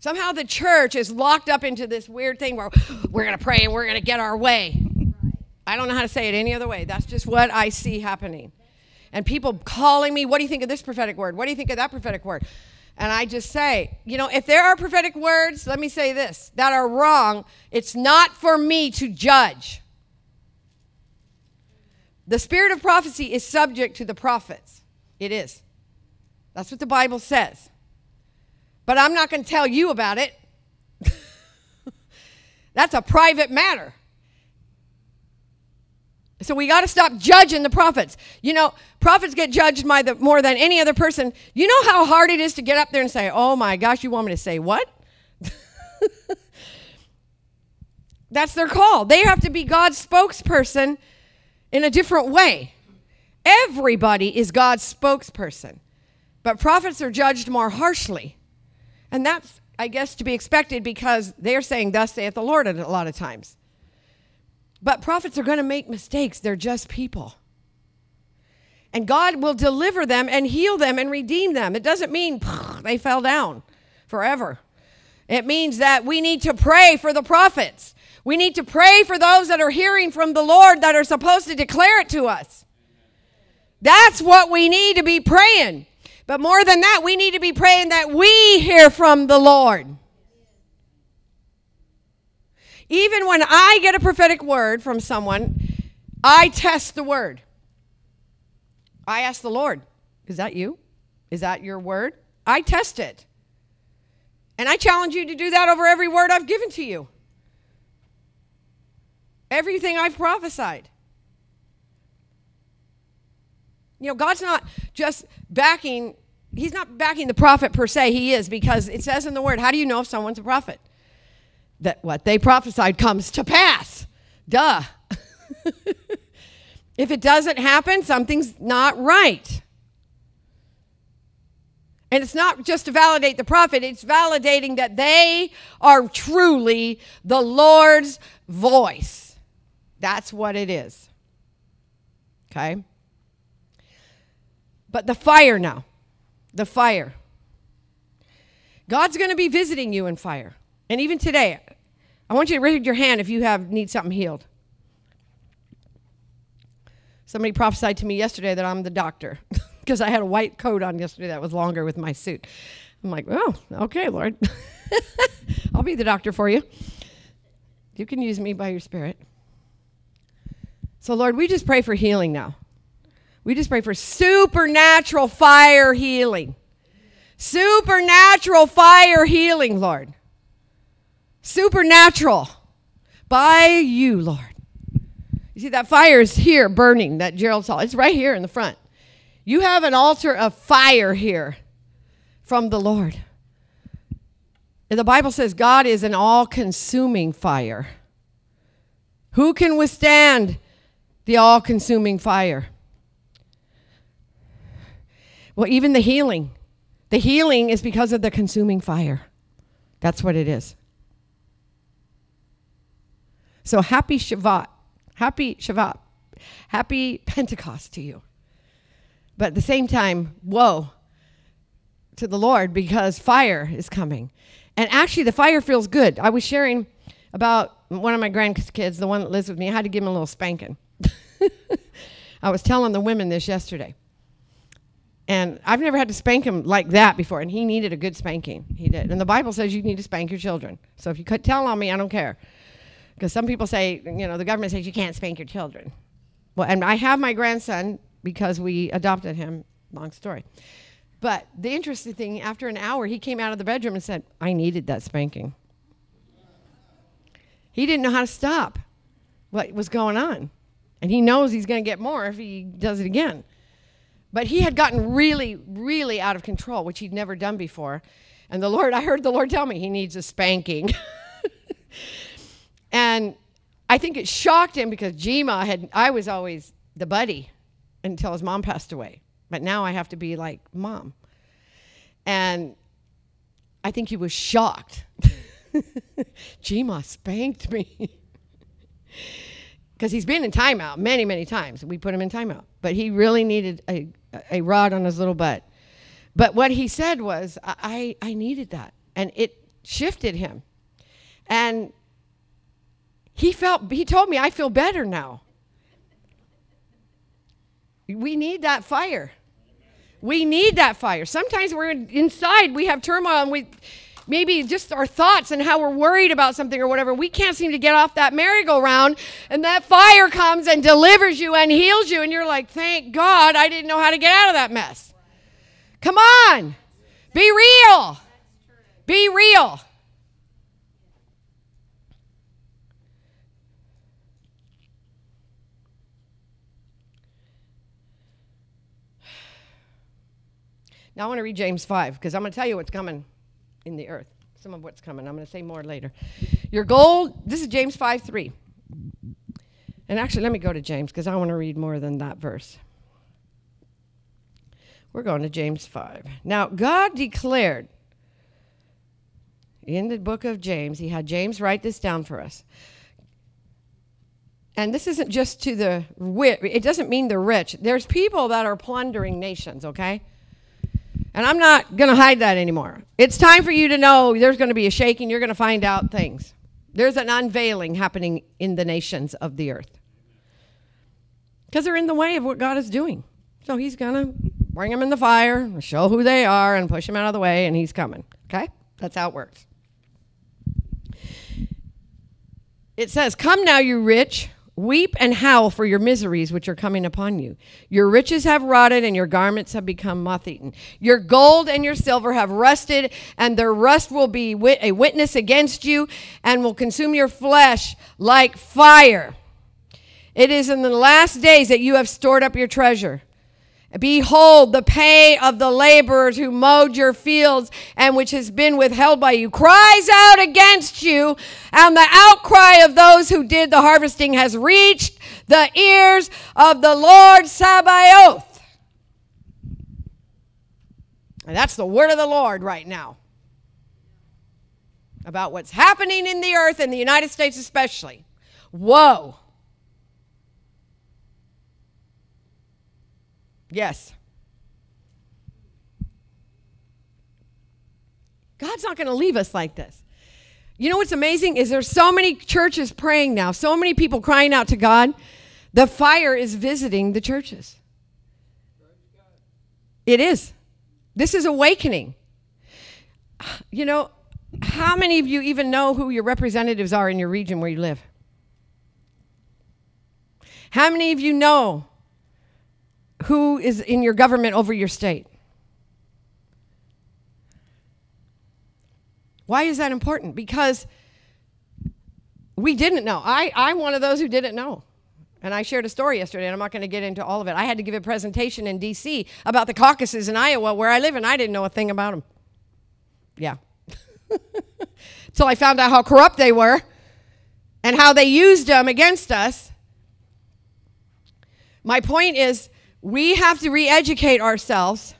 Somehow the church is locked up into this weird thing where we're going to pray and we're going to get our way. I don't know how to say it any other way. That's just what I see happening and people calling me, What do you think of this prophetic word? What do you think of that prophetic word? And I just say, you know, if there are prophetic words, let me say this, that are wrong, it's not for me to judge. The spirit of prophecy is subject to the prophets. It is. That's what the Bible says. But I'm not going to tell you about it. That's a private matter. So we got to stop judging the prophets. You know, prophets get judged by the more than any other person. You know how hard it is to get up there and say, "Oh my gosh, you want me to say what?" That's their call. They have to be God's spokesperson in a different way. Everybody is God's spokesperson. But prophets are judged more harshly. And that's I guess to be expected because they're saying thus saith the Lord a lot of times. But prophets are going to make mistakes. They're just people. And God will deliver them and heal them and redeem them. It doesn't mean they fell down forever. It means that we need to pray for the prophets. We need to pray for those that are hearing from the Lord that are supposed to declare it to us. That's what we need to be praying. But more than that, we need to be praying that we hear from the Lord. Even when I get a prophetic word from someone, I test the word. I ask the Lord, Is that you? Is that your word? I test it. And I challenge you to do that over every word I've given to you, everything I've prophesied. You know, God's not just backing, He's not backing the prophet per se. He is because it says in the word, how do you know if someone's a prophet? that what they prophesied comes to pass. Duh. if it doesn't happen, something's not right. And it's not just to validate the prophet, it's validating that they are truly the Lord's voice. That's what it is. Okay? But the fire now, the fire. God's going to be visiting you in fire. And even today, I want you to raise your hand if you have need something healed. Somebody prophesied to me yesterday that I'm the doctor because I had a white coat on yesterday that was longer with my suit. I'm like, oh, okay, Lord. I'll be the doctor for you. You can use me by your spirit. So, Lord, we just pray for healing now. We just pray for supernatural fire healing. Supernatural fire healing, Lord supernatural by you, Lord. You see, that fire is here burning that Gerald saw. It's right here in the front. You have an altar of fire here from the Lord. And the Bible says God is an all consuming fire. Who can withstand the all consuming fire? Well, even the healing. The healing is because of the consuming fire. That's what it is. So happy Shabbat. Happy Shabbat. Happy Pentecost to you. But at the same time, whoa to the Lord because fire is coming. And actually, the fire feels good. I was sharing about one of my grandkids, the one that lives with me. I had to give him a little spanking. I was telling the women this yesterday. And I've never had to spank him like that before, and he needed a good spanking. He did. And the Bible says you need to spank your children. So if you could tell on me, I don't care. Because some people say, you know, the government says you can't spank your children. Well, and I have my grandson because we adopted him. Long story. But the interesting thing, after an hour, he came out of the bedroom and said, I needed that spanking. He didn't know how to stop what was going on. And he knows he's going to get more if he does it again. But he had gotten really, really out of control, which he'd never done before. And the Lord, I heard the Lord tell me he needs a spanking. And I think it shocked him because Jima had, I was always the buddy until his mom passed away. But now I have to be like mom. And I think he was shocked. Jima spanked me. Because he's been in timeout many, many times. We put him in timeout. But he really needed a, a rod on his little butt. But what he said was, I, I needed that. And it shifted him. And he felt, he told me, I feel better now. We need that fire. We need that fire. Sometimes we're inside, we have turmoil, and we maybe just our thoughts and how we're worried about something or whatever. We can't seem to get off that merry-go-round, and that fire comes and delivers you and heals you, and you're like, thank God I didn't know how to get out of that mess. Come on, be real. Be real. Now I want to read James 5 because I'm going to tell you what's coming in the earth. Some of what's coming. I'm going to say more later. Your goal, this is James 5 3. And actually, let me go to James because I want to read more than that verse. We're going to James 5. Now, God declared in the book of James, he had James write this down for us. and this isn't just to the wit, it doesn't mean the rich. There's people that are plundering nations, okay? And I'm not going to hide that anymore. It's time for you to know there's going to be a shaking. You're going to find out things. There's an unveiling happening in the nations of the earth because they're in the way of what God is doing. So he's going to bring them in the fire, show who they are, and push them out of the way, and he's coming. Okay? That's how it works. It says, Come now, you rich. Weep and howl for your miseries which are coming upon you. Your riches have rotted, and your garments have become moth eaten. Your gold and your silver have rusted, and their rust will be a witness against you and will consume your flesh like fire. It is in the last days that you have stored up your treasure. Behold, the pay of the laborers who mowed your fields and which has been withheld by you cries out against you, and the outcry of those who did the harvesting has reached the ears of the Lord Sabaoth. And that's the word of the Lord right now about what's happening in the earth, in the United States especially. Whoa. Yes. God's not going to leave us like this. You know what's amazing is there's so many churches praying now, so many people crying out to God. The fire is visiting the churches. It is. This is awakening. You know, how many of you even know who your representatives are in your region where you live? How many of you know who is in your government over your state. Why is that important? Because we didn't know. I, I'm one of those who didn't know. And I shared a story yesterday, and I'm not going to get into all of it. I had to give a presentation in D.C. about the caucuses in Iowa, where I live, and I didn't know a thing about them. Yeah. Until I found out how corrupt they were and how they used them against us. My point is, we have to re educate ourselves.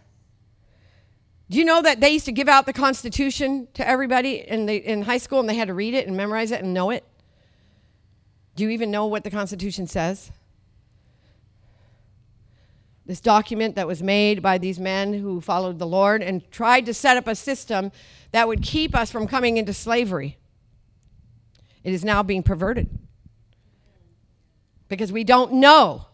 Do you know that they used to give out the Constitution to everybody in, the, in high school and they had to read it and memorize it and know it? Do you even know what the Constitution says? This document that was made by these men who followed the Lord and tried to set up a system that would keep us from coming into slavery. It is now being perverted because we don't know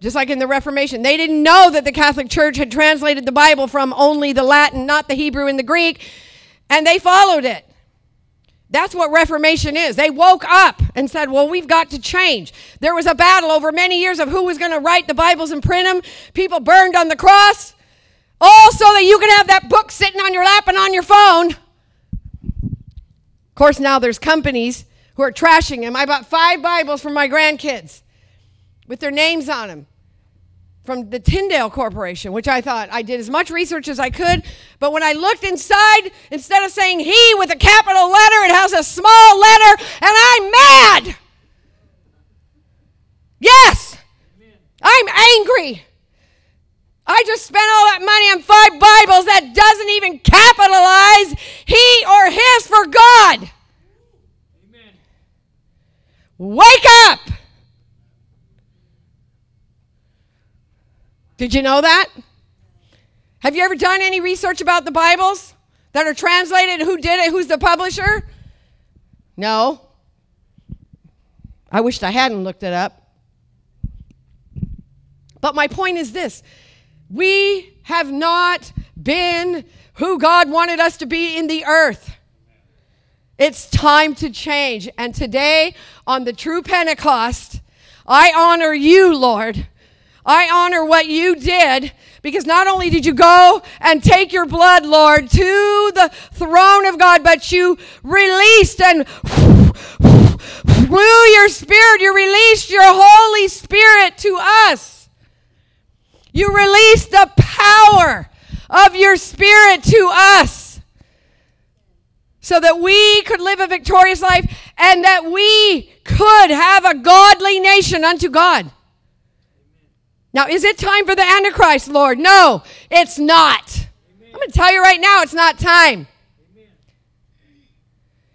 just like in the Reformation, they didn't know that the Catholic Church had translated the Bible from only the Latin, not the Hebrew and the Greek, and they followed it. That's what Reformation is. They woke up and said, Well, we've got to change. There was a battle over many years of who was going to write the Bibles and print them. People burned on the cross, all so that you can have that book sitting on your lap and on your phone. Of course, now there's companies who are trashing them. I bought five Bibles for my grandkids with their names on them from the Tyndale Corporation, which I thought I did as much research as I could. But when I looked inside, instead of saying he with a capital letter, it has a small letter, and I'm mad. Yes, I'm angry. I just spent all that money on five Bibles that doesn't even capitalize he or his for God. Amen. Wake up. Did you know that? Have you ever done any research about the Bibles that are translated? Who did it? Who's the publisher? No. I wished I hadn't looked it up. But my point is this we have not been who God wanted us to be in the earth. It's time to change. And today, on the true Pentecost, I honor you, Lord I honor what you did because not only did you go and take your blood, Lord, to the throne of God, but you released and blew your spirit. You released your Holy Spirit to us. You released the power of your spirit to us so that we could live a victorious life and that we could have a godly nation unto God. Now, is it time for the Antichrist, Lord? No, it's not. Amen. I'm going to tell you right now, it's not time. Amen.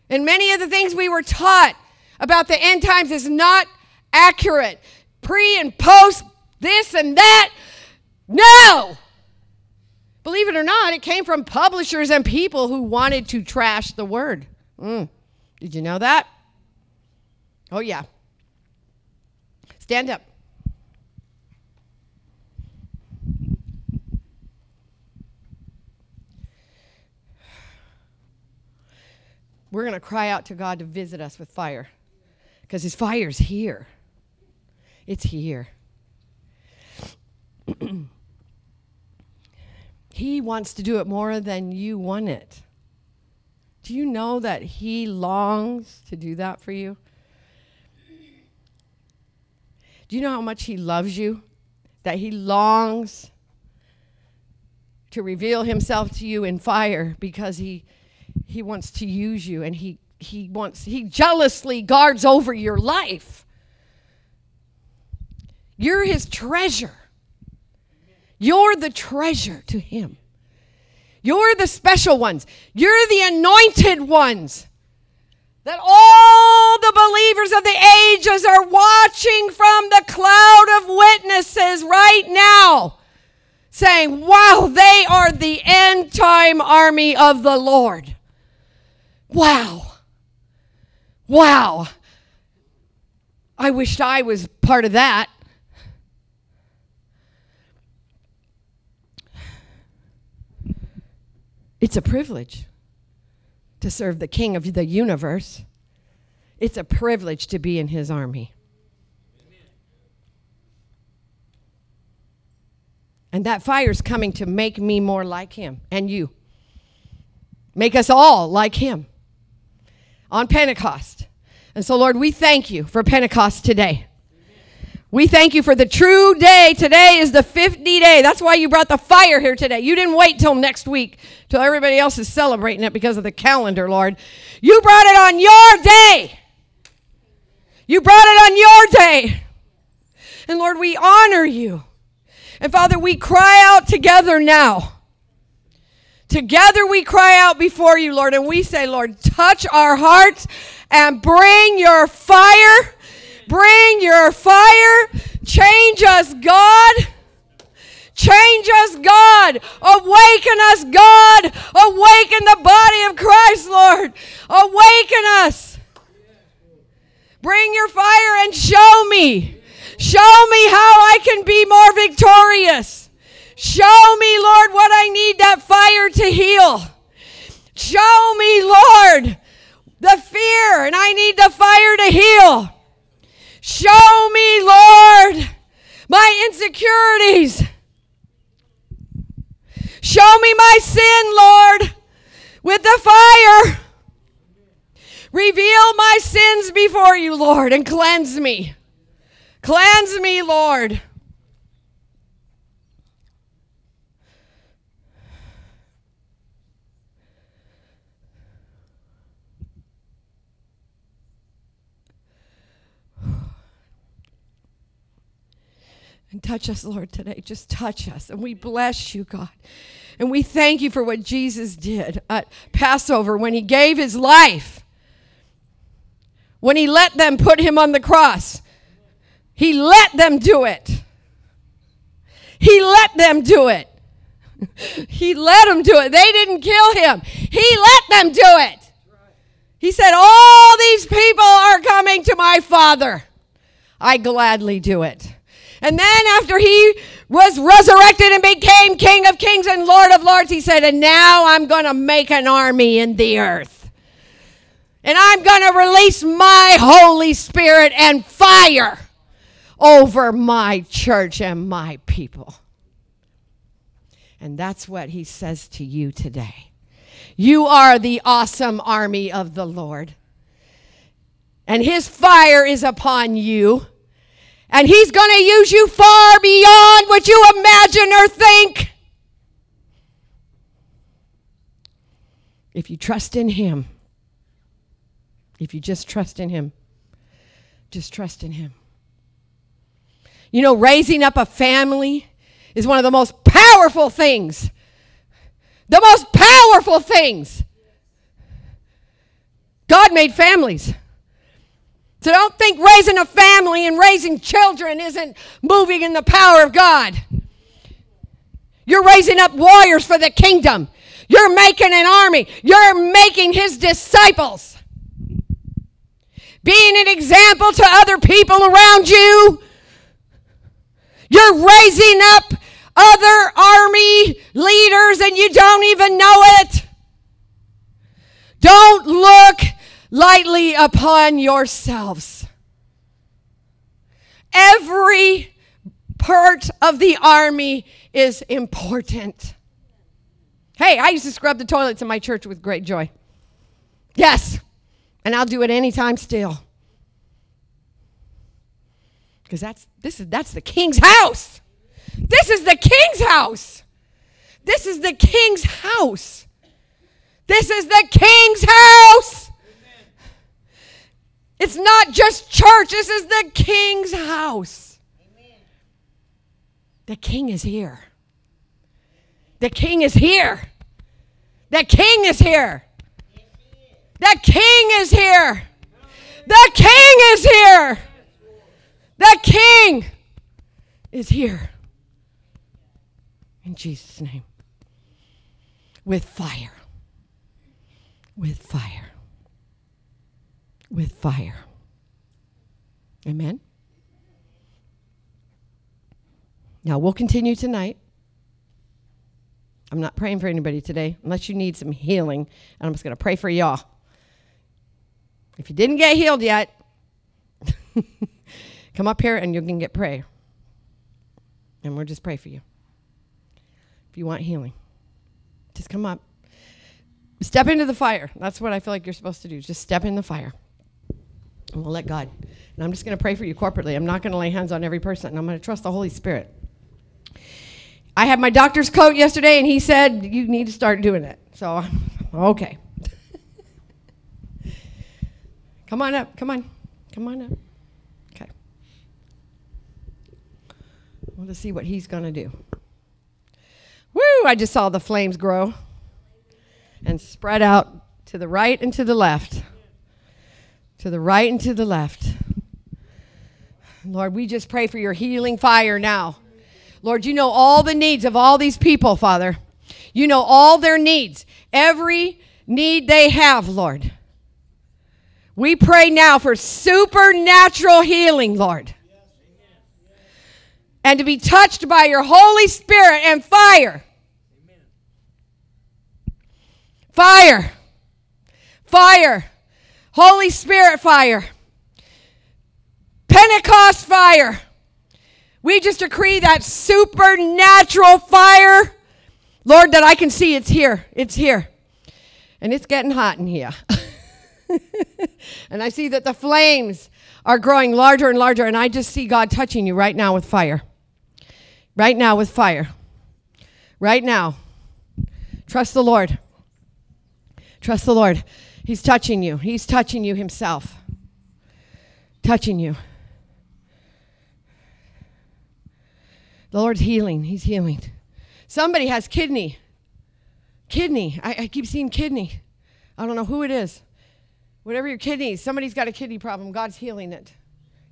And many of the things we were taught about the end times is not accurate. Pre and post, this and that. No! Believe it or not, it came from publishers and people who wanted to trash the word. Mm. Did you know that? Oh, yeah. Stand up. We're going to cry out to God to visit us with fire because His fire's here. It's here. he wants to do it more than you want it. Do you know that He longs to do that for you? Do you know how much He loves you? That He longs to reveal Himself to you in fire because He, he wants to use you and He, he wants, He jealously guards over your life. You're His treasure. You're the treasure to Him. You're the special ones. You're the anointed ones that all the believers of the ages are watching from the cloud of witnesses right now, saying, Wow, they are the end time army of the Lord. Wow. Wow. I wished I was part of that. It's a privilege to serve the King of the universe. It's a privilege to be in his army. And that fire's coming to make me more like him and you. Make us all like him on Pentecost. And so, Lord, we thank you for Pentecost today. We thank you for the true day. Today is the 50 day. That's why you brought the fire here today. You didn't wait till next week, till everybody else is celebrating it because of the calendar, Lord. You brought it on your day. You brought it on your day. And Lord, we honor you. And Father, we cry out together now. Together we cry out before you, Lord, and we say, Lord, touch our hearts and bring your fire Bring your fire. Change us, God. Change us, God. Awaken us, God. Awaken the body of Christ, Lord. Awaken us. Bring your fire and show me. Show me how I can be more victorious. Show me, Lord, what I need that fire to heal. Show me, Lord, the fear, and I need the fire to heal. Show me, Lord, my insecurities. Show me my sin, Lord, with the fire. Reveal my sins before you, Lord, and cleanse me. Cleanse me, Lord. And touch us, Lord, today. Just touch us. And we bless you, God. And we thank you for what Jesus did at Passover when he gave his life. When he let them put him on the cross, he let them do it. He let them do it. he let them do it. They didn't kill him, he let them do it. He said, All these people are coming to my Father. I gladly do it. And then after he was resurrected and became King of Kings and Lord of Lords, he said, And now I'm going to make an army in the earth. And I'm going to release my Holy Spirit and fire over my church and my people. And that's what he says to you today. You are the awesome army of the Lord. And his fire is upon you. And He's going to use you far beyond what you imagine or think. If you trust in Him, if you just trust in Him, just trust in Him. You know, raising up a family is one of the most powerful things. The most powerful things. God made families. So don't think raising a family and raising children isn't moving in the power of God. You're raising up warriors for the kingdom. You're making an army. You're making his disciples. Being an example to other people around you. You're raising up other army leaders and you don't even know it. Don't look lightly upon yourselves. Every part of the army is important. Hey, I used to scrub the toilets in my church with great joy. Yes, and I'll do it anytime still. Because that's this is that's the king's house. This is the king's house. This is the king's house. This is the king's house. It's not just church, this is the king's house. The king is here. The king is here. The king is here. The king is here. The king is here. The king is here. In Jesus' name. With fire. With fire. With fire. Amen. Now we'll continue tonight. I'm not praying for anybody today unless you need some healing, and I'm just going to pray for y'all. If you didn't get healed yet, come up here and you can get prayer. And we'll just pray for you. If you want healing, just come up. Step into the fire. That's what I feel like you're supposed to do. Just step in the fire. We'll let God. And I'm just going to pray for you corporately. I'm not going to lay hands on every person. I'm going to trust the Holy Spirit. I had my doctor's coat yesterday, and he said, You need to start doing it. So, okay. come on up. Come on. Come on up. Okay. I want to see what he's going to do. Woo! I just saw the flames grow and spread out to the right and to the left. To the right and to the left. Lord, we just pray for your healing fire now. Lord, you know all the needs of all these people, Father. You know all their needs, every need they have, Lord. We pray now for supernatural healing, Lord. And to be touched by your Holy Spirit and fire. Fire. Fire. Holy Spirit fire. Pentecost fire. We just decree that supernatural fire. Lord, that I can see it's here. It's here. And it's getting hot in here. and I see that the flames are growing larger and larger. And I just see God touching you right now with fire. Right now with fire. Right now. Trust the Lord. Trust the Lord. He's touching you. He's touching you himself. Touching you. The Lord's healing. He's healing. Somebody has kidney. Kidney. I, I keep seeing kidney. I don't know who it is. Whatever your kidney, somebody's got a kidney problem. God's healing it.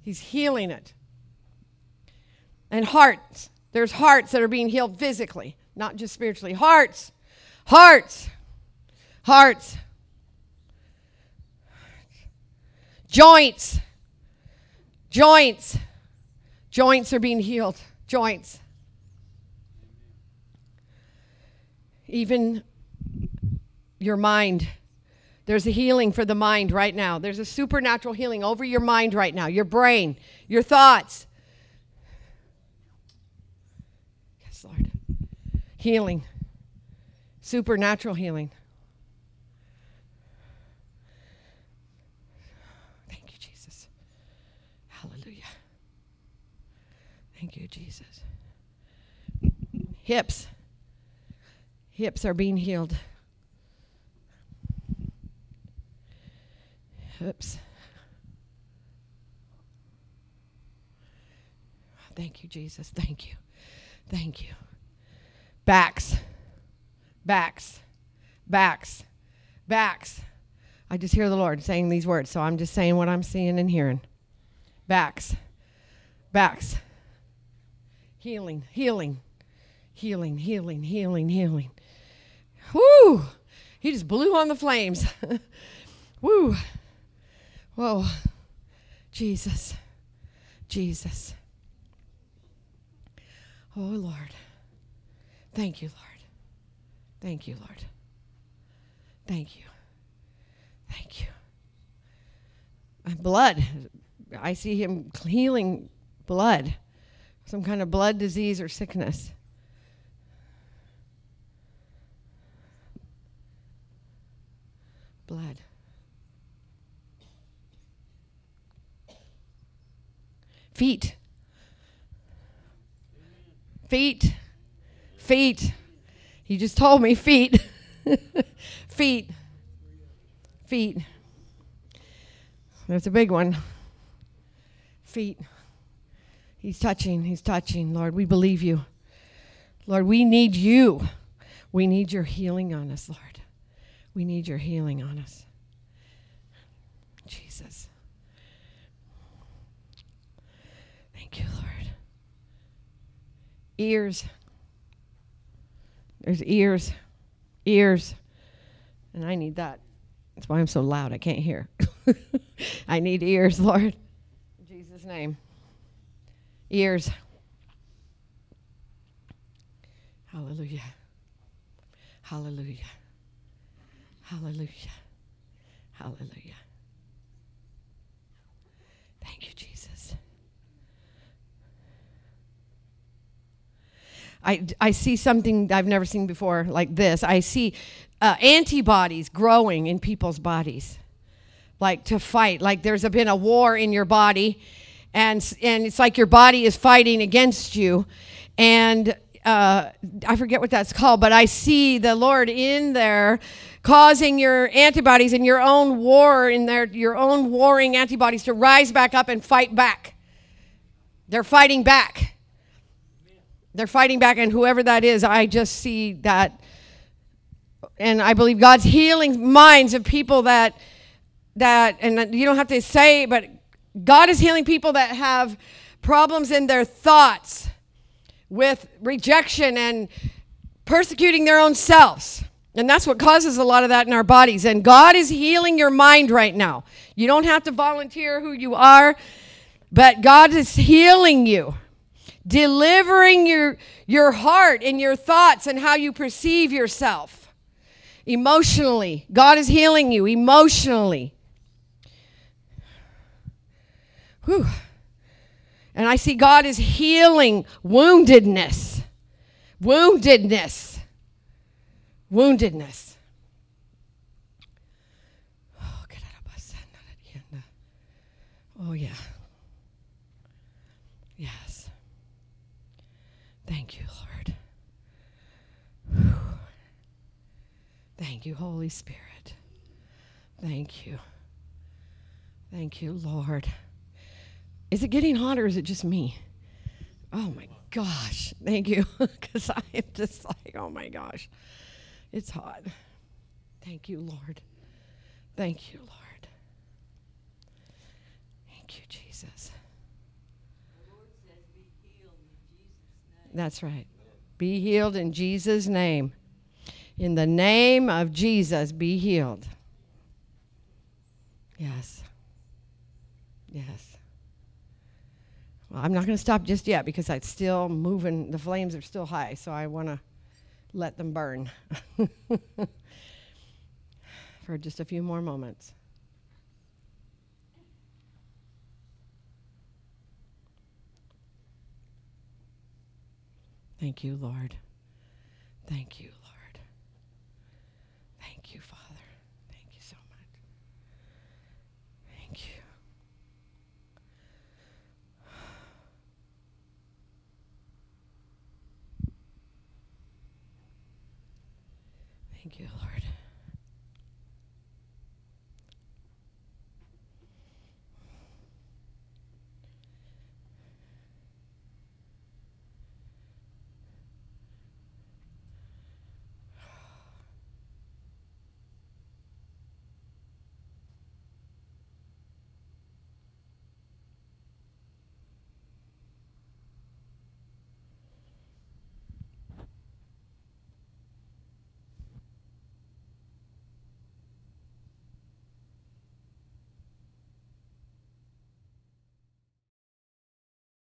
He's healing it. And hearts. There's hearts that are being healed physically, not just spiritually. Hearts. Hearts. Hearts. Joints. Joints. Joints are being healed joints. Even your mind. There's a healing for the mind right now. There's a supernatural healing over your mind right now, your brain, your thoughts. Yes, Lord. Healing, supernatural healing. Thank you, Jesus. Hips. Hips are being healed. Hips. Thank you, Jesus. Thank you. Thank you. Backs. Backs. Backs. Backs. I just hear the Lord saying these words, so I'm just saying what I'm seeing and hearing. Backs, backs, healing, healing, healing, healing, healing, healing. Whoo! He just blew on the flames. Woo! Whoa. Jesus. Jesus. Oh, Lord. Thank you, Lord. Thank you, Lord. Thank you. Thank you. Blood. I see him healing blood, some kind of blood disease or sickness. Blood. Feet. Feet. Feet. He just told me feet. feet. Feet. That's a big one. Feet. He's touching. He's touching. Lord, we believe you. Lord, we need you. We need your healing on us, Lord. We need your healing on us. Jesus. Thank you, Lord. Ears. There's ears. Ears. And I need that. That's why I'm so loud. I can't hear. I need ears, Lord. In Jesus' name. Ears. Hallelujah. Hallelujah. Hallelujah. Hallelujah. Thank you, Jesus. I, I see something I've never seen before like this. I see uh, antibodies growing in people's bodies, like to fight. Like there's been a war in your body, and, and it's like your body is fighting against you. And uh, I forget what that's called, but I see the Lord in there causing your antibodies and your own war in there, your own warring antibodies to rise back up and fight back. They're fighting back. They're fighting back, and whoever that is, I just see that. And I believe God's healing minds of people that, that, and you don't have to say, but God is healing people that have problems in their thoughts with rejection and persecuting their own selves. And that's what causes a lot of that in our bodies. And God is healing your mind right now. You don't have to volunteer who you are, but God is healing you delivering your, your heart and your thoughts and how you perceive yourself emotionally. God is healing you emotionally. Whew. And I see God is healing woundedness. Woundedness. Woundedness. Oh, oh, yeah. Yes. Thank you, Lord. Thank you, Holy Spirit. Thank you. Thank you, Lord. Is it getting hot or is it just me? Oh my gosh. Thank you. Because I am just like, oh my gosh. It's hot. Thank you, Lord. Thank you, Lord. Thank you, Jesus. That's right. Be healed in Jesus' name. In the name of Jesus, be healed. Yes. Yes. Well, I'm not going to stop just yet because it's still moving. The flames are still high, so I want to let them burn for just a few more moments. Thank you, Lord. Thank you, Lord. Thank you, Father. Thank you so much. Thank you. Thank you, Lord.